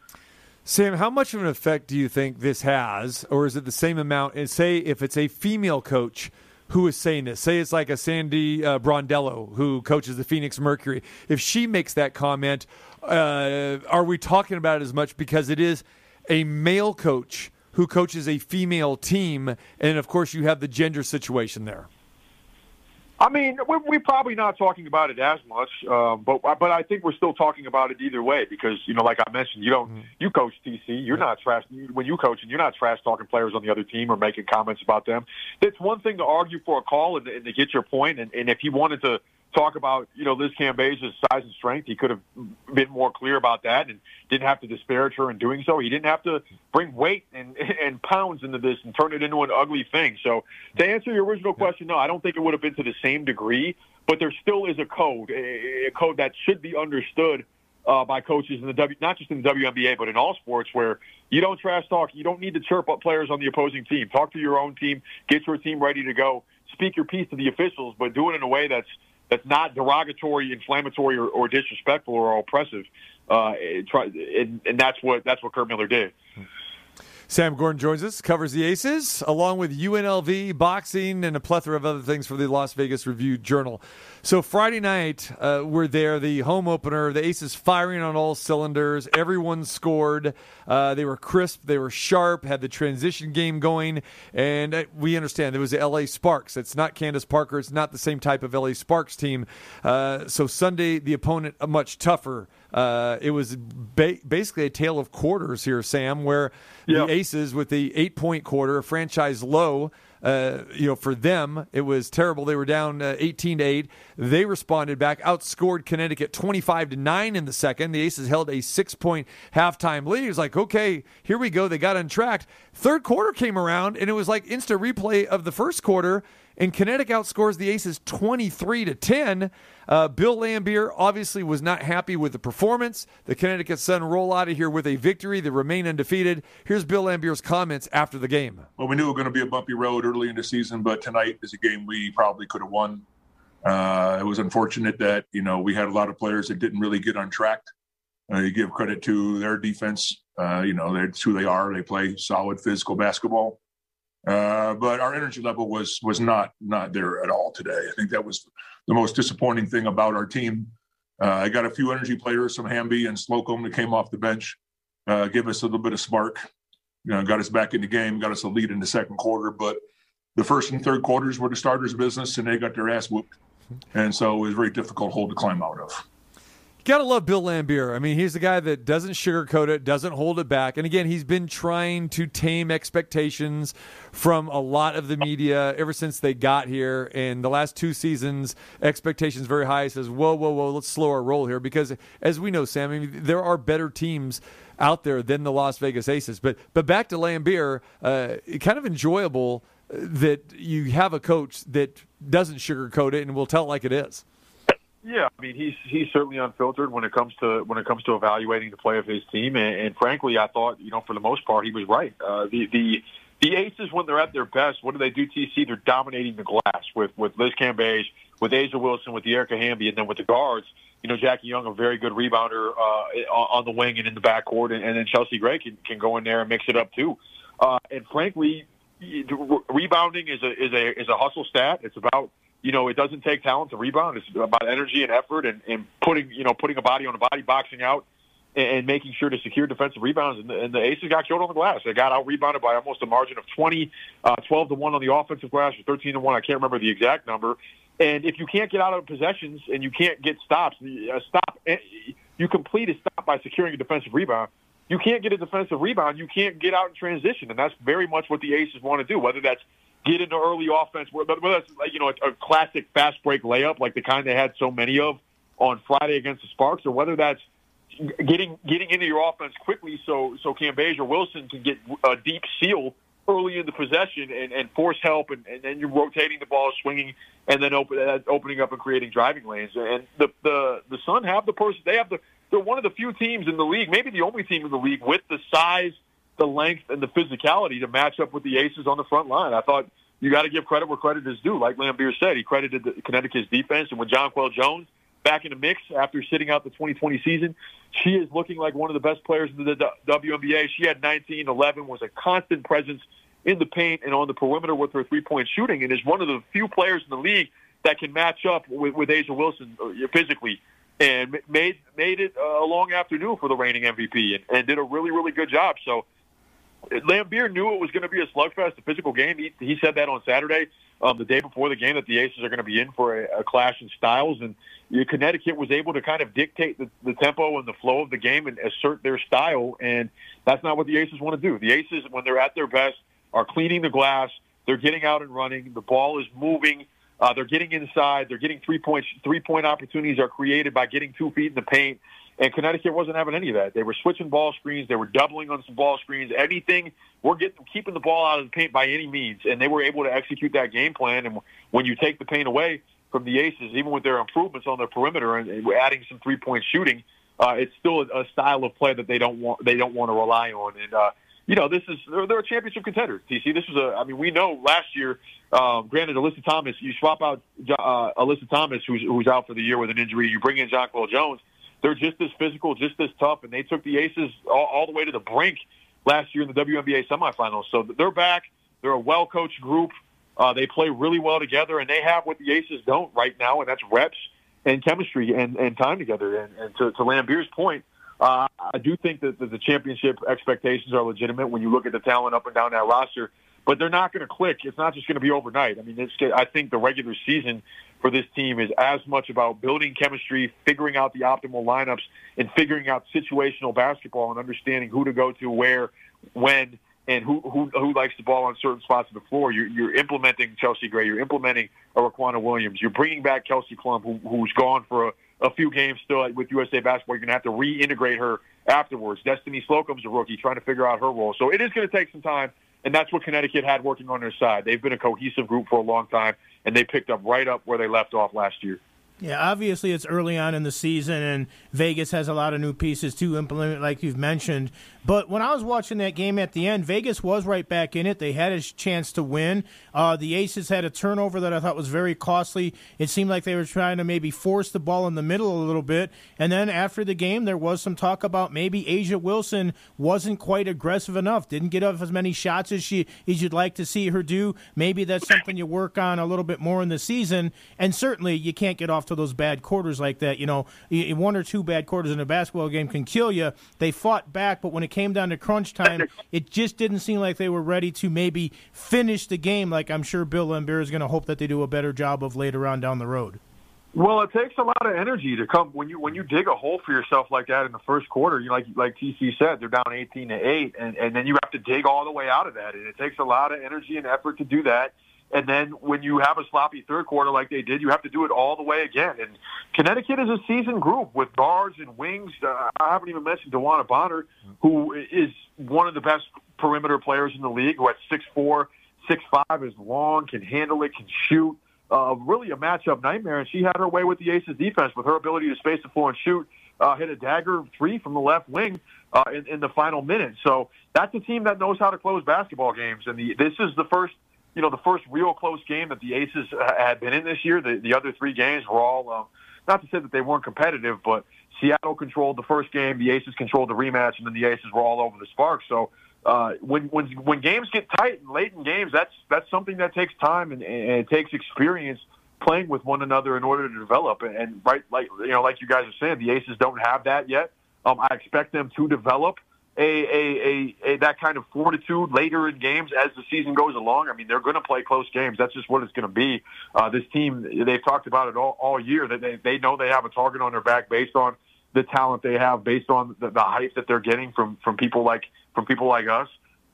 Sam, how much of an effect do you think this has, or is it the same amount? And say if it's a female coach who is saying this. Say it's like a Sandy uh, Brondello who coaches the Phoenix Mercury. If she makes that comment, uh, are we talking about it as much because it is a male coach who coaches a female team, and of course you have the gender situation there. I mean, we're, we're probably not talking about it as much, um, but but I think we're still talking about it either way because you know, like I mentioned, you don't mm-hmm. you coach TC, you're not trash when you coach and you're not trash talking players on the other team or making comments about them. It's one thing to argue for a call and, and to get your point, and, and if he wanted to talk about, you know, Liz Cambage's size and strength. He could have been more clear about that and didn't have to disparage her in doing so. He didn't have to bring weight and, and pounds into this and turn it into an ugly thing. So to answer your original question, no, I don't think it would have been to the same degree, but there still is a code, a, code that should be understood uh, by coaches in the W, not just in the WNBA, but in all sports where you don't trash talk. You don't need to chirp up players on the opposing team. Talk to your own team, get your team ready to go, speak your piece to the officials, but do it in a way that's that's not derogatory, inflammatory, or, or disrespectful or oppressive. Uh, and, and that's what that's what Curt Miller did. Sam Gordon joins us, covers the Aces, along with UNLV, boxing, and a plethora of other things for the Las Vegas Review Journal. So Friday night, uh, we're there, the home opener, the Aces firing on all cylinders. Everyone scored. Uh, they were crisp, they were sharp, had the transition game going, and uh, we understand it was the LA Sparks. It's not Candace Parker. It's not the same type of LA Sparks team. Uh, so Sunday, the opponent a much tougher. Uh, it was ba- basically a tale of quarters here, Sam, where yep. the Aces with the eight point quarter, a franchise low. Uh, you know, for them, it was terrible. They were down uh, 18 to 8. They responded back, outscored Connecticut 25 to 9 in the second. The Aces held a six point halftime lead. It was like, okay, here we go. They got untracked. Third quarter came around, and it was like instant replay of the first quarter and Connecticut outscores the Aces 23 to 10. Uh, Bill Laimbeer obviously was not happy with the performance. The Connecticut Sun roll out of here with a victory. They remain undefeated. Here's Bill Laimbeer's comments after the game. Well, we knew it was going to be a bumpy road early in the season, but tonight is a game we probably could have won. Uh, it was unfortunate that you know we had a lot of players that didn't really get untracked. Uh, you give credit to their defense. Uh, you know, that's who they are. They play solid physical basketball. Uh, but our energy level was was not not there at all today. I think that was the most disappointing thing about our team. Uh, I got a few energy players, some Hamby and Slocum that came off the bench, uh, give us a little bit of spark. You know, got us back in the game, got us a lead in the second quarter. But the first and third quarters were the starters' business, and they got their ass whooped. And so it was very difficult hole to climb out of gotta love Bill Laimbeer. I mean, he's the guy that doesn't sugarcoat it, doesn't hold it back. And again, he's been trying to tame expectations from a lot of the media ever since they got here. And the last two seasons, expectations very high. He says, "Whoa, whoa, whoa, let's slow our roll here," because as we know, Sam, I mean, there are better teams out there than the Las Vegas Aces. But but back to Laimbeer, uh, kind of enjoyable that you have a coach that doesn't sugarcoat it and will tell it like it is. Yeah, I mean he's he's certainly unfiltered when it comes to when it comes to evaluating the play of his team, and, and frankly, I thought you know for the most part he was right. Uh, the the the Aces when they're at their best, what do they do? TC they're dominating the glass with with Liz Cambage, with A'ja Wilson, with Dearica Hamby, and then with the guards. You know, Jackie Young, a very good rebounder uh, on the wing and in the backcourt, and, and then Chelsea Gray can, can go in there and mix it up too. Uh, and frankly, rebounding is a is a is a hustle stat. It's about you know it doesn't take talent to rebound. It's about energy and effort and, and putting you know putting a body on a body, boxing out, and, and making sure to secure defensive rebounds. And the, and the Aces got killed on the glass. They got out rebounded by almost a margin of 20, uh, 12 to one on the offensive glass, or 13 to one. I can't remember the exact number. And if you can't get out of possessions and you can't get stops, a stop eh, you complete a stop by securing a defensive rebound you can't get a defensive rebound. You can't get out in transition, and that's very much what the Aces want to do. Whether that's get into early offense, whether that's like you know a, a classic fast break layup like the kind they had so many of on Friday against the Sparks, or whether that's getting getting into your offense quickly so so Cambage or Wilson can get a deep seal early in the possession and, and force help, and, and then you're rotating the ball, swinging, and then open, uh, opening up and creating driving lanes. And the the the Sun have the person. They have the they're one of the few teams in the league, maybe the only team in the league with the size, the length, and the physicality to match up with the Aces on the front line. I thought you got to give credit where credit is due. Like Laimbeer said, he credited the Connecticut's defense, and with Jonquel Jones back in the mix after sitting out the 2020 season, she is looking like one of the best players in the WNBA. She had 19, 11, was a constant presence in the paint and on the perimeter with her three-point shooting, and is one of the few players in the league that can match up with, with A'ja Wilson uh, physically and made made it a long afternoon for the reigning MVP and, and did a really really good job. So Laimbeer knew it was going to be a slugfest, a physical game. He, he said that on Saturday, um, the day before the game, that the Aces are going to be in for a, a clash in styles, and you know, Connecticut was able to kind of dictate the, the tempo and the flow of the game and assert their style, and that's not what the Aces want to do. The Aces, when they're at their best, are cleaning the glass. They're getting out and running. The ball is moving. Uh, they're getting inside. They're getting three point three point opportunities are created by getting two feet in the paint. And Connecticut wasn't having any of that. They were switching ball screens. They were doubling on some ball screens. Anything we're getting keeping the ball out of the paint by any means, and they were able to execute that game plan. And when you take the paint away from the Aces, even with their improvements on their perimeter and adding some three point shooting, uh, it's still a, style of play that they don't want they don't want to rely on. And uh, you know, this is they're, they're a championship contender. TC, this was a. I mean, we know last year. Um, granted, Alyssa Thomas, you swap out uh, Alyssa Thomas, who's who's out for the year with an injury. You bring in Jonquel Jones. They're just as physical, just as tough, and they took the Aces all, all the way to the brink last year in the WNBA semifinals. So they're back. They're a well-coached group. Uh, they play really well together, and they have what the Aces don't right now, and that's reps and chemistry and, and time together. And, and to, to Laimbeer's point, uh, I do think that the championship expectations are legitimate when you look at the talent up and down that roster, but they're not going to click. It's not just going to be overnight. I mean, I think the regular season for this team is as much about building chemistry, figuring out the optimal lineups, and figuring out situational basketball and understanding who to go to, where, when, and who who, who likes the ball on certain spots of the floor. You're, you're implementing Chelsea Gray. You're implementing a Riquna Williams. You're bringing back Kelsey Plum, who, who's gone for a a few games still with USA Basketball. You're going to have to reintegrate her afterwards. Destiny Slocum's a rookie trying to figure out her role. So it is going to take some time, and that's what Connecticut had working on their side. They've been a cohesive group for a long time, and they picked up right up where they left off last year. Yeah, obviously it's early on in the season, and Vegas has a lot of new pieces to implement, like you've mentioned. But when I was watching that game at the end, Vegas was right back in it. They had a chance to win. Uh, the Aces had a turnover that I thought was very costly. It seemed like they were trying to maybe force the ball in the middle a little bit. And then after the game, there was some talk about maybe A'ja Wilson wasn't quite aggressive enough, didn't get up as many shots as she as you'd like to see her do. Maybe that's something you work on a little bit more in the season. And certainly, you can't get off to those bad quarters like that. You know, one or two bad quarters in a basketball game can kill you. They fought back, but when it came down to crunch time, [laughs] it just didn't seem like they were ready to maybe finish the game like I'm sure Bill Laimbeer is going to hope that they do a better job of later on down the road. Well, it takes a lot of energy to come when you when you dig a hole for yourself like that in the first quarter. You like like TC said, they're down eighteen to eight, and and then you have to dig all the way out of that, and it takes a lot of energy and effort to do that. And then when you have a sloppy third quarter like they did, you have to do it all the way again. And Connecticut is a seasoned group with guards and wings. Uh, I haven't even mentioned DeWanna Bonner, who is one of the best perimeter players in the league, who at six four, six five, is long, can handle it, can shoot. Uh, really a matchup nightmare, and she had her way with the Aces defense with her ability to space the floor and shoot. Uh, hit a dagger three from the left wing uh, in, in the final minute. So that's a team that knows how to close basketball games, and the, this is the first – you know, the first real close game that the Aces uh, had been in this year. The, the other three games were all, um, not to say that they weren't competitive, but Seattle controlled the first game, the Aces controlled the rematch, and then the Aces were all over the Sparks. So uh, when when when games get tight and late in games, that's that's something that takes time and, and it takes experience playing with one another in order to develop. And, and right, like you know, like you guys are saying, the Aces don't have that yet. Um, I expect them to develop a, a, a, a that kind of fortitude later in games as the season goes along. I mean, they're going to play close games. That's just what it's going to be. Uh, this team, they've talked about it all, all year that they, they know they have a target on their back based on the talent they have, based on the, the hype that they're getting from from people like from people like us,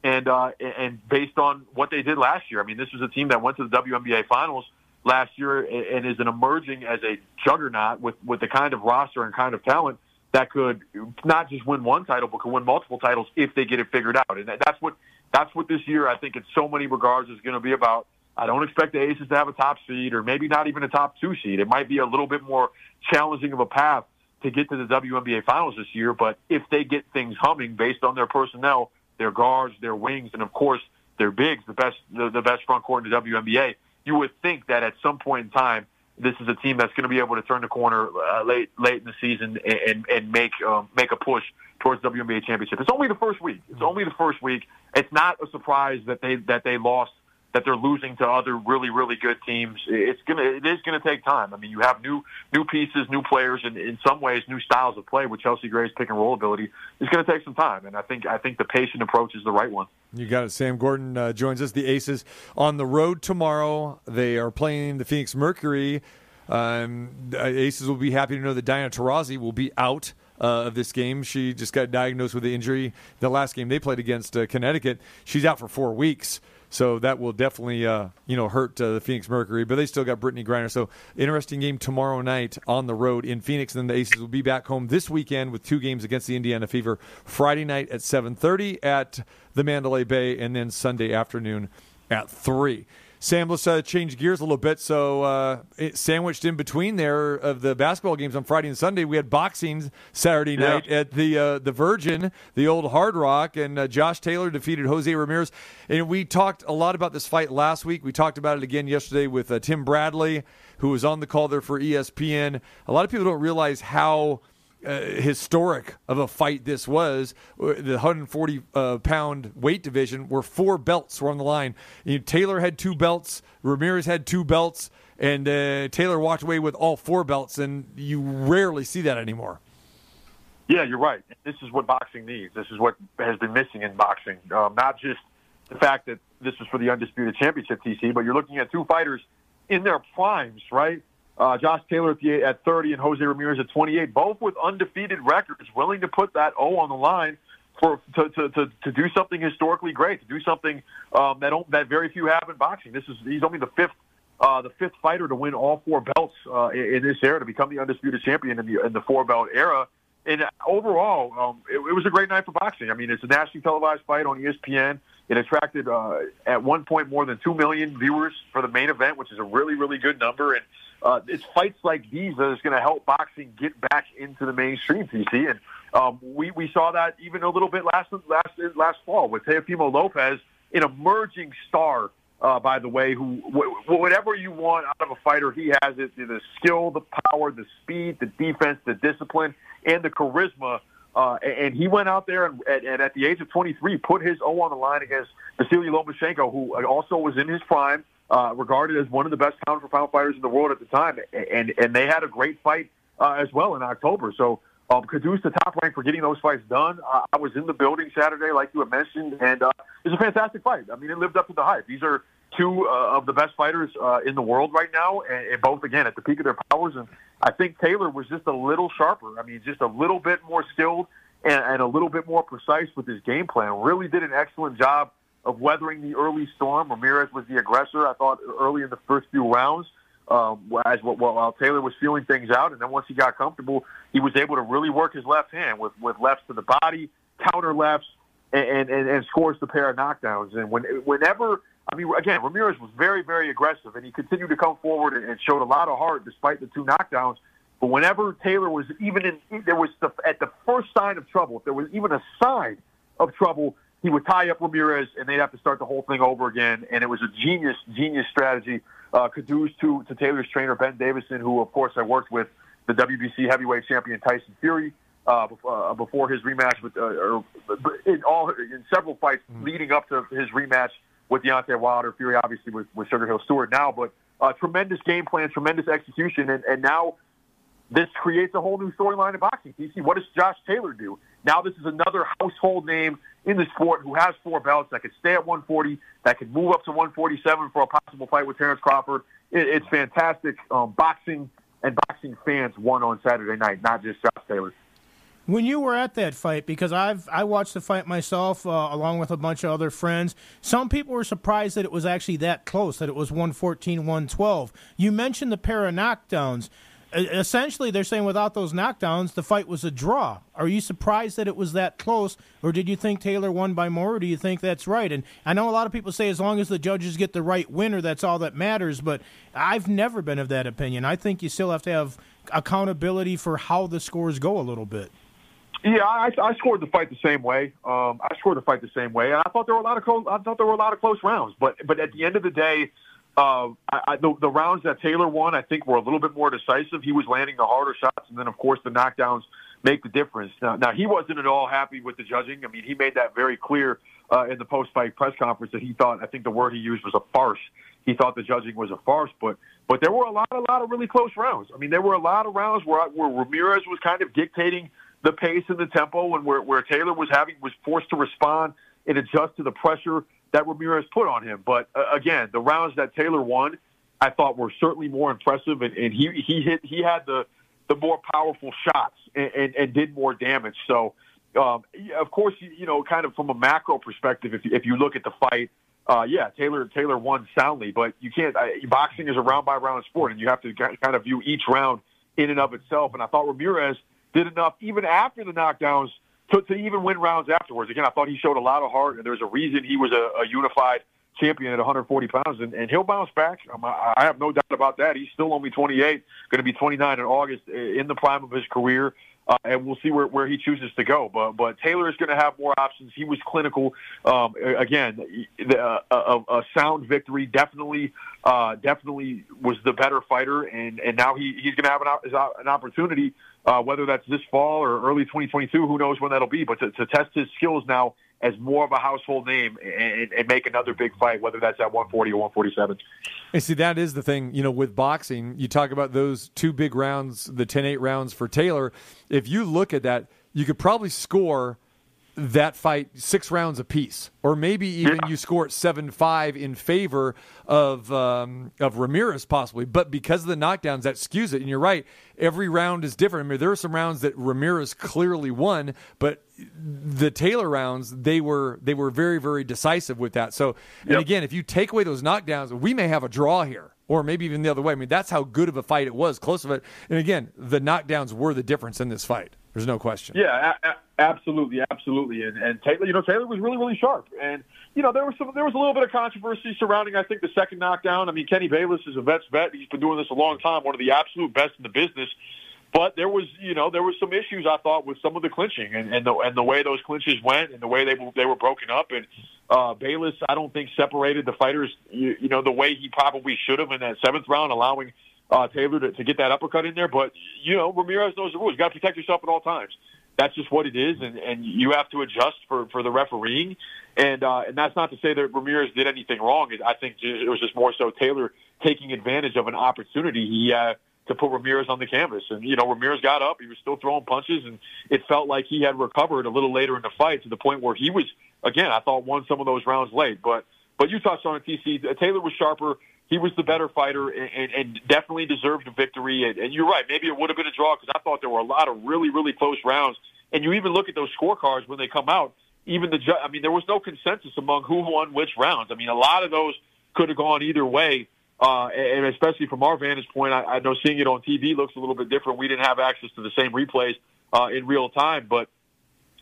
and uh, and based on what they did last year. I mean, this was a team that went to the WNBA finals last year and is an emerging as a juggernaut with with the kind of roster and kind of talent that could not just win one title, but could win multiple titles if they get it figured out. And that's what that's what this year I think in so many regards is going to be about. I don't expect the Aces to have a top seed or maybe not even a top two seed. It might be a little bit more challenging of a path to get to the WNBA finals this year. But if they get things humming based on their personnel, their guards, their wings, and of course their bigs, the best the, the best front court in the WNBA, you would think that at some point in time this is a team that's going to be able to turn the corner uh, late late in the season and and and make um, make a push towards WNBA championship. It's only the first week. It's only the first week. It's not a surprise that they that they lost that they're losing to other really really good teams. It's gonna it is gonna take time. I mean, you have new new pieces, new players, and in some ways new styles of play with Chelsea Gray's pick and roll ability. It's gonna take some time, and I think I think the patient approach is the right one. You got it. Sam Gordon uh, joins us. The Aces on the road tomorrow. They are playing the Phoenix Mercury. Um, Aces will be happy to know that Diana Taurasi will be out. Uh, of this game. She just got diagnosed with the injury the last game they played against uh, Connecticut. She's out for four weeks. So that will definitely, uh, you know, hurt uh, the Phoenix Mercury. But they still got Brittney Griner. So interesting game tomorrow night on the road in Phoenix. And then the Aces will be back home this weekend with two games against the Indiana Fever. Friday night at 7:30 at the Mandalay Bay, and then Sunday afternoon at three. Sam, let's uh, change gears a little bit. So, uh, it, sandwiched in between there of the basketball games on Friday and Sunday, we had boxing Saturday Yeah. night at the uh, the Virgin, the old Hard Rock, and uh, Josh Taylor defeated Jose Ramirez. And we talked a lot about this fight last week. We talked about it again yesterday with uh, Tim Bradley, who was on the call there for ESPN. A lot of people don't realize how uh, historic of a fight this was. Uh, The 140 uh, pound weight division, where four belts were on the line. You know, Taylor had two belts, Ramirez had two belts, and uh, Taylor walked away with all four belts, and you rarely see that anymore. Yeah, you're right. This is what boxing needs. This is what has been missing in boxing. Um, not just the fact that this was for the undisputed championship, TC, but you're looking at two fighters in their primes, right? Uh, Josh Taylor at, the, at 30 and Jose Ramirez at 28, both with undefeated records, willing to put that O on the line for to, to, to, to do something historically great, to do something um, that that very few have in boxing. This is he's only the fifth uh, the fifth fighter to win all four belts uh, in, in this era to become the undisputed champion in the in the four belt era. And overall, um, it, it was a great night for boxing. I mean, it's a nationally televised fight on ESPN. It attracted uh, at one point more than two million viewers for the main event, which is a really, really good number. And uh, it's fights like these that is going to help boxing get back into the mainstream, TC. And um, we we saw that even a little bit last last last fall with Teofimo Lopez, an emerging star. Uh, by the way, who wh- whatever you want out of a fighter, he has it: the skill, the power, the speed, the defense, the discipline, and the charisma. Uh, and he went out there and, and, and at the age of 23 put his O on the line against Vasily Lomachenko, who also was in his prime, uh, regarded as one of the best pound for pound fighters in the world at the time. And and they had a great fight uh, as well in October. So um, Caduce, the top rank for getting those fights done. Uh, I was in the building Saturday, like you had mentioned, and uh, it was a fantastic fight. I mean, it lived up to the hype. These are two uh, of the best fighters uh, in the world right now, and, and both again at the peak of their powers. And I think Taylor was just a little sharper. I mean, just a little bit more skilled and a little bit more precise with his game plan. Really did an excellent job of weathering the early storm. Ramirez was the aggressor. I thought early in the first few rounds. Um, as while, while Taylor was feeling things out, and then once he got comfortable, he was able to really work his left hand with with lefts to the body, counter lefts, and and, and scores the pair of knockdowns. And when whenever I mean, again, Ramirez was very, very aggressive, and he continued to come forward and, and showed a lot of heart despite the two knockdowns. But whenever Taylor was even in, there was the, at the first sign of trouble, if there was even a sign of trouble, he would tie up Ramirez, and they'd have to start the whole thing over again. And it was a genius, genius strategy. Uh, kudos to to Taylor's trainer Ben Davison, who of course I worked with the WBC heavyweight champion Tyson Fury uh, before, uh, his rematch with, uh, or in all in several fights leading up to his rematch with Deontay Wilder. Fury obviously with, with Sugar Hill Steward now, but uh, tremendous game plan, tremendous execution, and, and now this creates a whole new storyline in boxing. TC, what does Josh Taylor do? Now this is another household name in the sport who has four belts that could stay at 140, that could move up to 147 for a possible fight with Terrence Crawford. It, it's fantastic. Um, boxing and boxing fans won on Saturday night, not just Josh Taylor. When you were at that fight, because I've I watched the fight myself uh, along with a bunch of other friends, some people were surprised that it was actually that close, that it was 114, 112. You mentioned the pair of knockdowns. Essentially, they're saying without those knockdowns, the fight was a draw. Are you surprised that it was that close, or did you think Taylor won by more, or do you think that's right? And I know a lot of people say as long as the judges get the right winner, that's all that matters, but I've never been of that opinion. I think you still have to have accountability for how the scores go a little bit. Yeah, I, I scored the fight the same way. Um, I scored the fight the same way, and I thought there were a lot of close. I thought there were a lot of close rounds. But but at the end of the day, uh, I, I, the, the rounds that Taylor won, I think, were a little bit more decisive. He was landing the harder shots, and then of course the knockdowns make the difference. Now, now he wasn't at all happy with the judging. I mean, he made that very clear uh, in the post-fight press conference that he thought. I think the word he used was a farce. He thought the judging was a farce, but but there were a lot, a lot of really close rounds. I mean, there were a lot of rounds where where Ramirez was kind of dictating the pace and the tempo, and where, where Taylor was having was forced to respond and adjust to the pressure that Ramirez put on him. But uh, again, the rounds that Taylor won, I thought were certainly more impressive, and, and he he hit he had the the more powerful shots and, and, and did more damage. So, um, of course, you, you know, kind of from a macro perspective, if if you look at the fight. Uh, yeah, Taylor Taylor won soundly, but you can't. Uh, boxing is a round by round sport, and you have to kind of view each round in and of itself. And I thought Ramirez did enough even after the knockdowns to, to even win rounds afterwards. Again, I thought he showed a lot of heart, and there's a reason he was a, a unified champion at 140 pounds, and, and he'll bounce back. Um, I, have no doubt about that. He's still only 28, going to be 29 in August, in the prime of his career. Uh, and we'll see where, where he chooses to go. But but Taylor is going to have more options. He was clinical. Um, again, the, uh, a, a sound victory definitely uh, definitely was the better fighter, and and now he he's going to have an, an opportunity uh, whether that's this fall or early 2022, who knows when that'll be, but to, to test his skills now as more of a household name and, and, make another big fight, whether that's at 140 or 147. And see, that is the thing, you know, with boxing, you talk about those two big rounds, the 10 8 rounds for Taylor. If you look at that, you could probably score that fight six rounds apiece, or maybe even yeah. you score seven five in favor of um, of Ramirez possibly. But because of the knockdowns, that skews it. And you're right, every round is different. I mean, there are some rounds that Ramirez clearly won, but the Taylor rounds they were they were very very decisive with that. So, and yep. again, if you take away those knockdowns, we may have a draw here. Or maybe even the other way. I mean, that's how good of a fight it was, close of it. And again, the knockdowns were the difference in this fight. There's no question. Yeah, a- absolutely, absolutely. And, and Taylor, you know, Taylor was really, really sharp. And you know, there was some, there was a little bit of controversy surrounding, I think, the second knockdown. I mean, Kenny Bayless is a vet's vet. He's been doing this a long time, one of the absolute best in the business. But there was, you know, there was some issues I thought with some of the clinching and, and the and the way those clinches went and the way they they were broken up. And uh, Bayless, I don't think separated the fighters, you, you know, the way he probably should have in that seventh round, allowing uh, Taylor to, to get that uppercut in there. But you know, Ramirez knows the rules. You got to protect yourself at all times that's just what it is, and, and you have to adjust for, for the refereeing. And uh, and that's not to say that Ramirez did anything wrong. I think it was just more so Taylor taking advantage of an opportunity he uh, to put Ramirez on the canvas. And you know, Ramirez got up, he was still throwing punches, and it felt like he had recovered a little later in the fight to the point where he was again. I thought won some of those rounds late, but but you touched on it, TC. Taylor was sharper. He was the better fighter and, and definitely deserved a victory. And, and you're right. Maybe it would have been a draw because I thought there were a lot of really, really close rounds. And you even look at those scorecards when they come out. Even the, I mean, there was no consensus among who won which rounds. I mean, a lot of those could have gone either way. Uh, and especially from our vantage point, I, I know seeing it on TV looks a little bit different. We didn't have access to the same replays uh, in real time, but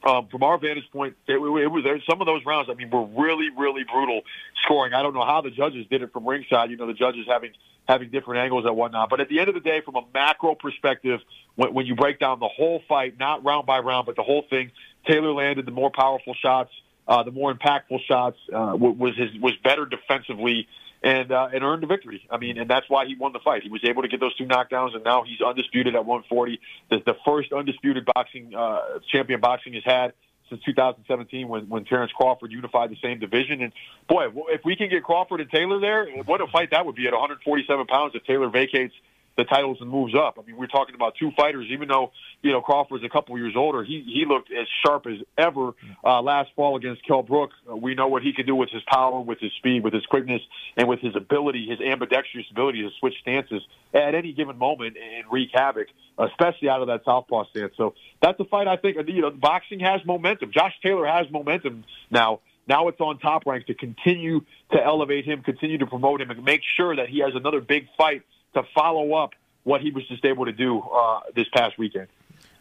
um, from our vantage point, it, it was there. Some of those rounds, I mean, were really, really brutal scoring. I don't know how the judges did it from ringside. You know, the judges having having different angles and whatnot. But at the end of the day, from a macro perspective, when, when you break down the whole fight, not round by round, but the whole thing, Taylor landed the more powerful shots. uh, the more impactful shots, uh, was his was better defensively and uh, and earned the victory. I mean, and that's why he won the fight. He was able to get those two knockdowns, and now he's undisputed at 140. The, the first undisputed boxing uh, champion boxing has had since 2017 when when Terrence Crawford unified the same division. And boy, if we can get Crawford and Taylor there, what a fight that would be at 147 pounds if Taylor vacates the titles and moves up. I mean, we're talking about two fighters. Even though you know Crawford's a couple years older, he he looked as sharp as ever uh, last fall against Kell Brook. Uh, we know what he can do with his power, with his speed, with his quickness, and with his ability, his ambidextrous ability to switch stances at any given moment and wreak havoc, especially out of that southpaw stance. So that's a fight I think you know boxing has momentum. Josh Taylor has momentum now. Now it's on Top Rank to continue to elevate him, continue to promote him, and make sure that he has another big fight to follow up what he was just able to do uh, this past weekend.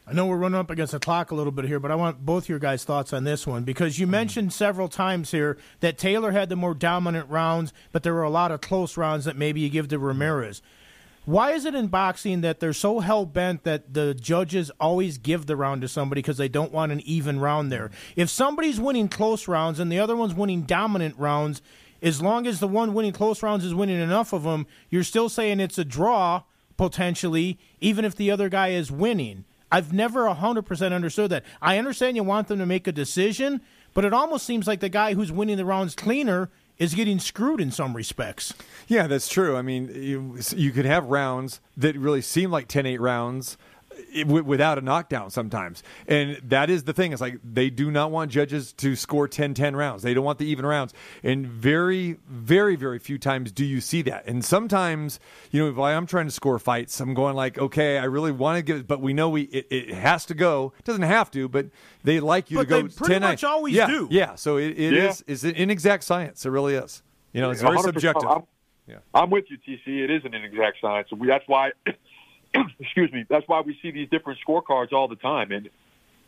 I know we're running up against the clock a little bit here, but I want both your guys' thoughts on this one because you mentioned several times here that Taylor had the more dominant rounds, but there were a lot of close rounds that maybe you give to Ramirez. Why is it in boxing that they're so hell bent that the judges always give the round to somebody because they don't want an even round there? If somebody's winning close rounds and the other one's winning dominant rounds, as long as the one winning close rounds is winning enough of them, you're still saying it's a draw potentially, even if the other guy is winning. I've never 100% understood that. I understand you want them to make a decision, but it almost seems like the guy who's winning the rounds cleaner is getting screwed in some respects. Yeah, that's true. I mean, you, you could have rounds that really seem like 10 8 rounds without a knockdown sometimes. And that is the thing. It's like they do not want judges to score 10 10 rounds. They don't want the even rounds. And very, very, very few times do you see that. And sometimes, you know, if I'm trying to score fights, I'm going like, okay, I really want to give it, but we know we it, it has to go. It doesn't have to, but they like you but to go pretty 10 much always yeah, do. Yeah. So it, it Yeah. is it's an inexact science. It really is. You know, it's very subjective. I'm, Yeah. I'm with you, TC. It is an inexact science. We, that's why, [clears throat] excuse me, that's why we see these different scorecards all the time. And,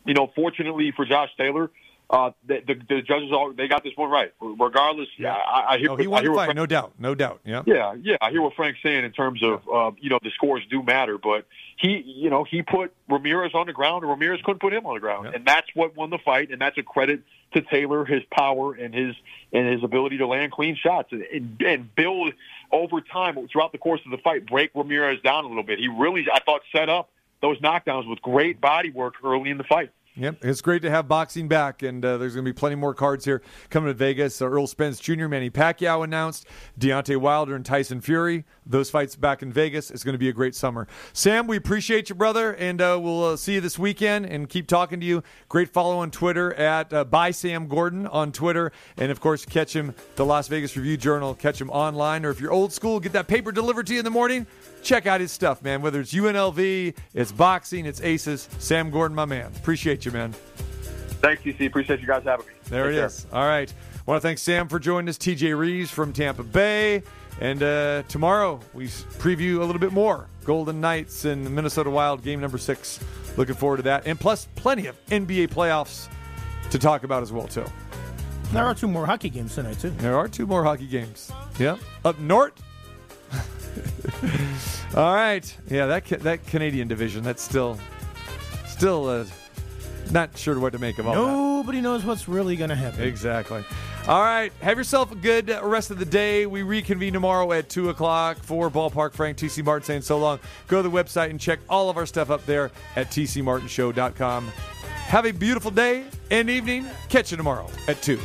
you know, fortunately for Josh Taylor, uh, the, the, the judges all they got this one right. Regardless, yeah. I, I hear. Oh, he I hear the fight, Frank- no doubt, no doubt. Yeah. Yeah, yeah, I hear what Frank's saying in terms of uh, you know the scores do matter, but he you know he put Ramirez on the ground, and Ramirez couldn't put him on the ground, and that's what won the fight, and that's a credit to Taylor, his power and his and his ability to land clean shots and, and, and build over time throughout the course of the fight, break Ramirez down a little bit. He really, I thought, set up those knockdowns with great body work early in the fight. Yep, it's great to have boxing back, and uh, there's going to be plenty more cards here coming to Vegas. Errol Spence Jr., Manny Pacquiao announced, Deontay Wilder and Tyson Fury. Those fights back in Vegas. It's going to be a great summer. Sam, we appreciate you, brother, and uh, we'll uh, see you this weekend and keep talking to you. Great follow on Twitter at uh, by Sam Gordon on Twitter, and of course, catch him the Las Vegas Review Journal. Catch him online, or if you're old school, get that paper delivered to you in the morning. Check out his stuff, man. Whether it's UNLV, it's boxing, it's Aces. Sam Gordon, my man. Appreciate you, man. Thanks, TC. Appreciate you guys having me. There Take it care. is. All right. want to thank Sam for joining us. TJ Reeves from Tampa Bay. And uh, tomorrow we preview a little bit more Golden Knights and Minnesota Wild game number six. Looking forward to that. And plus, plenty of NBA playoffs to talk about as well, too. There are two more hockey games tonight, too. There are two more hockey games. Yeah. Up north. [laughs] All right. Yeah, that ca- that Canadian division, that's still still uh, not sure what to make of all that. Nobody knows what's really going to happen. Exactly. All right. Have yourself a good rest of the day. We reconvene tomorrow at 2 o'clock for Ballpark Frank. TC Martin saying so long. Go to the website and check all of our stuff up there at tcmartinshow.com. Have a beautiful day and evening. Catch you tomorrow at 2.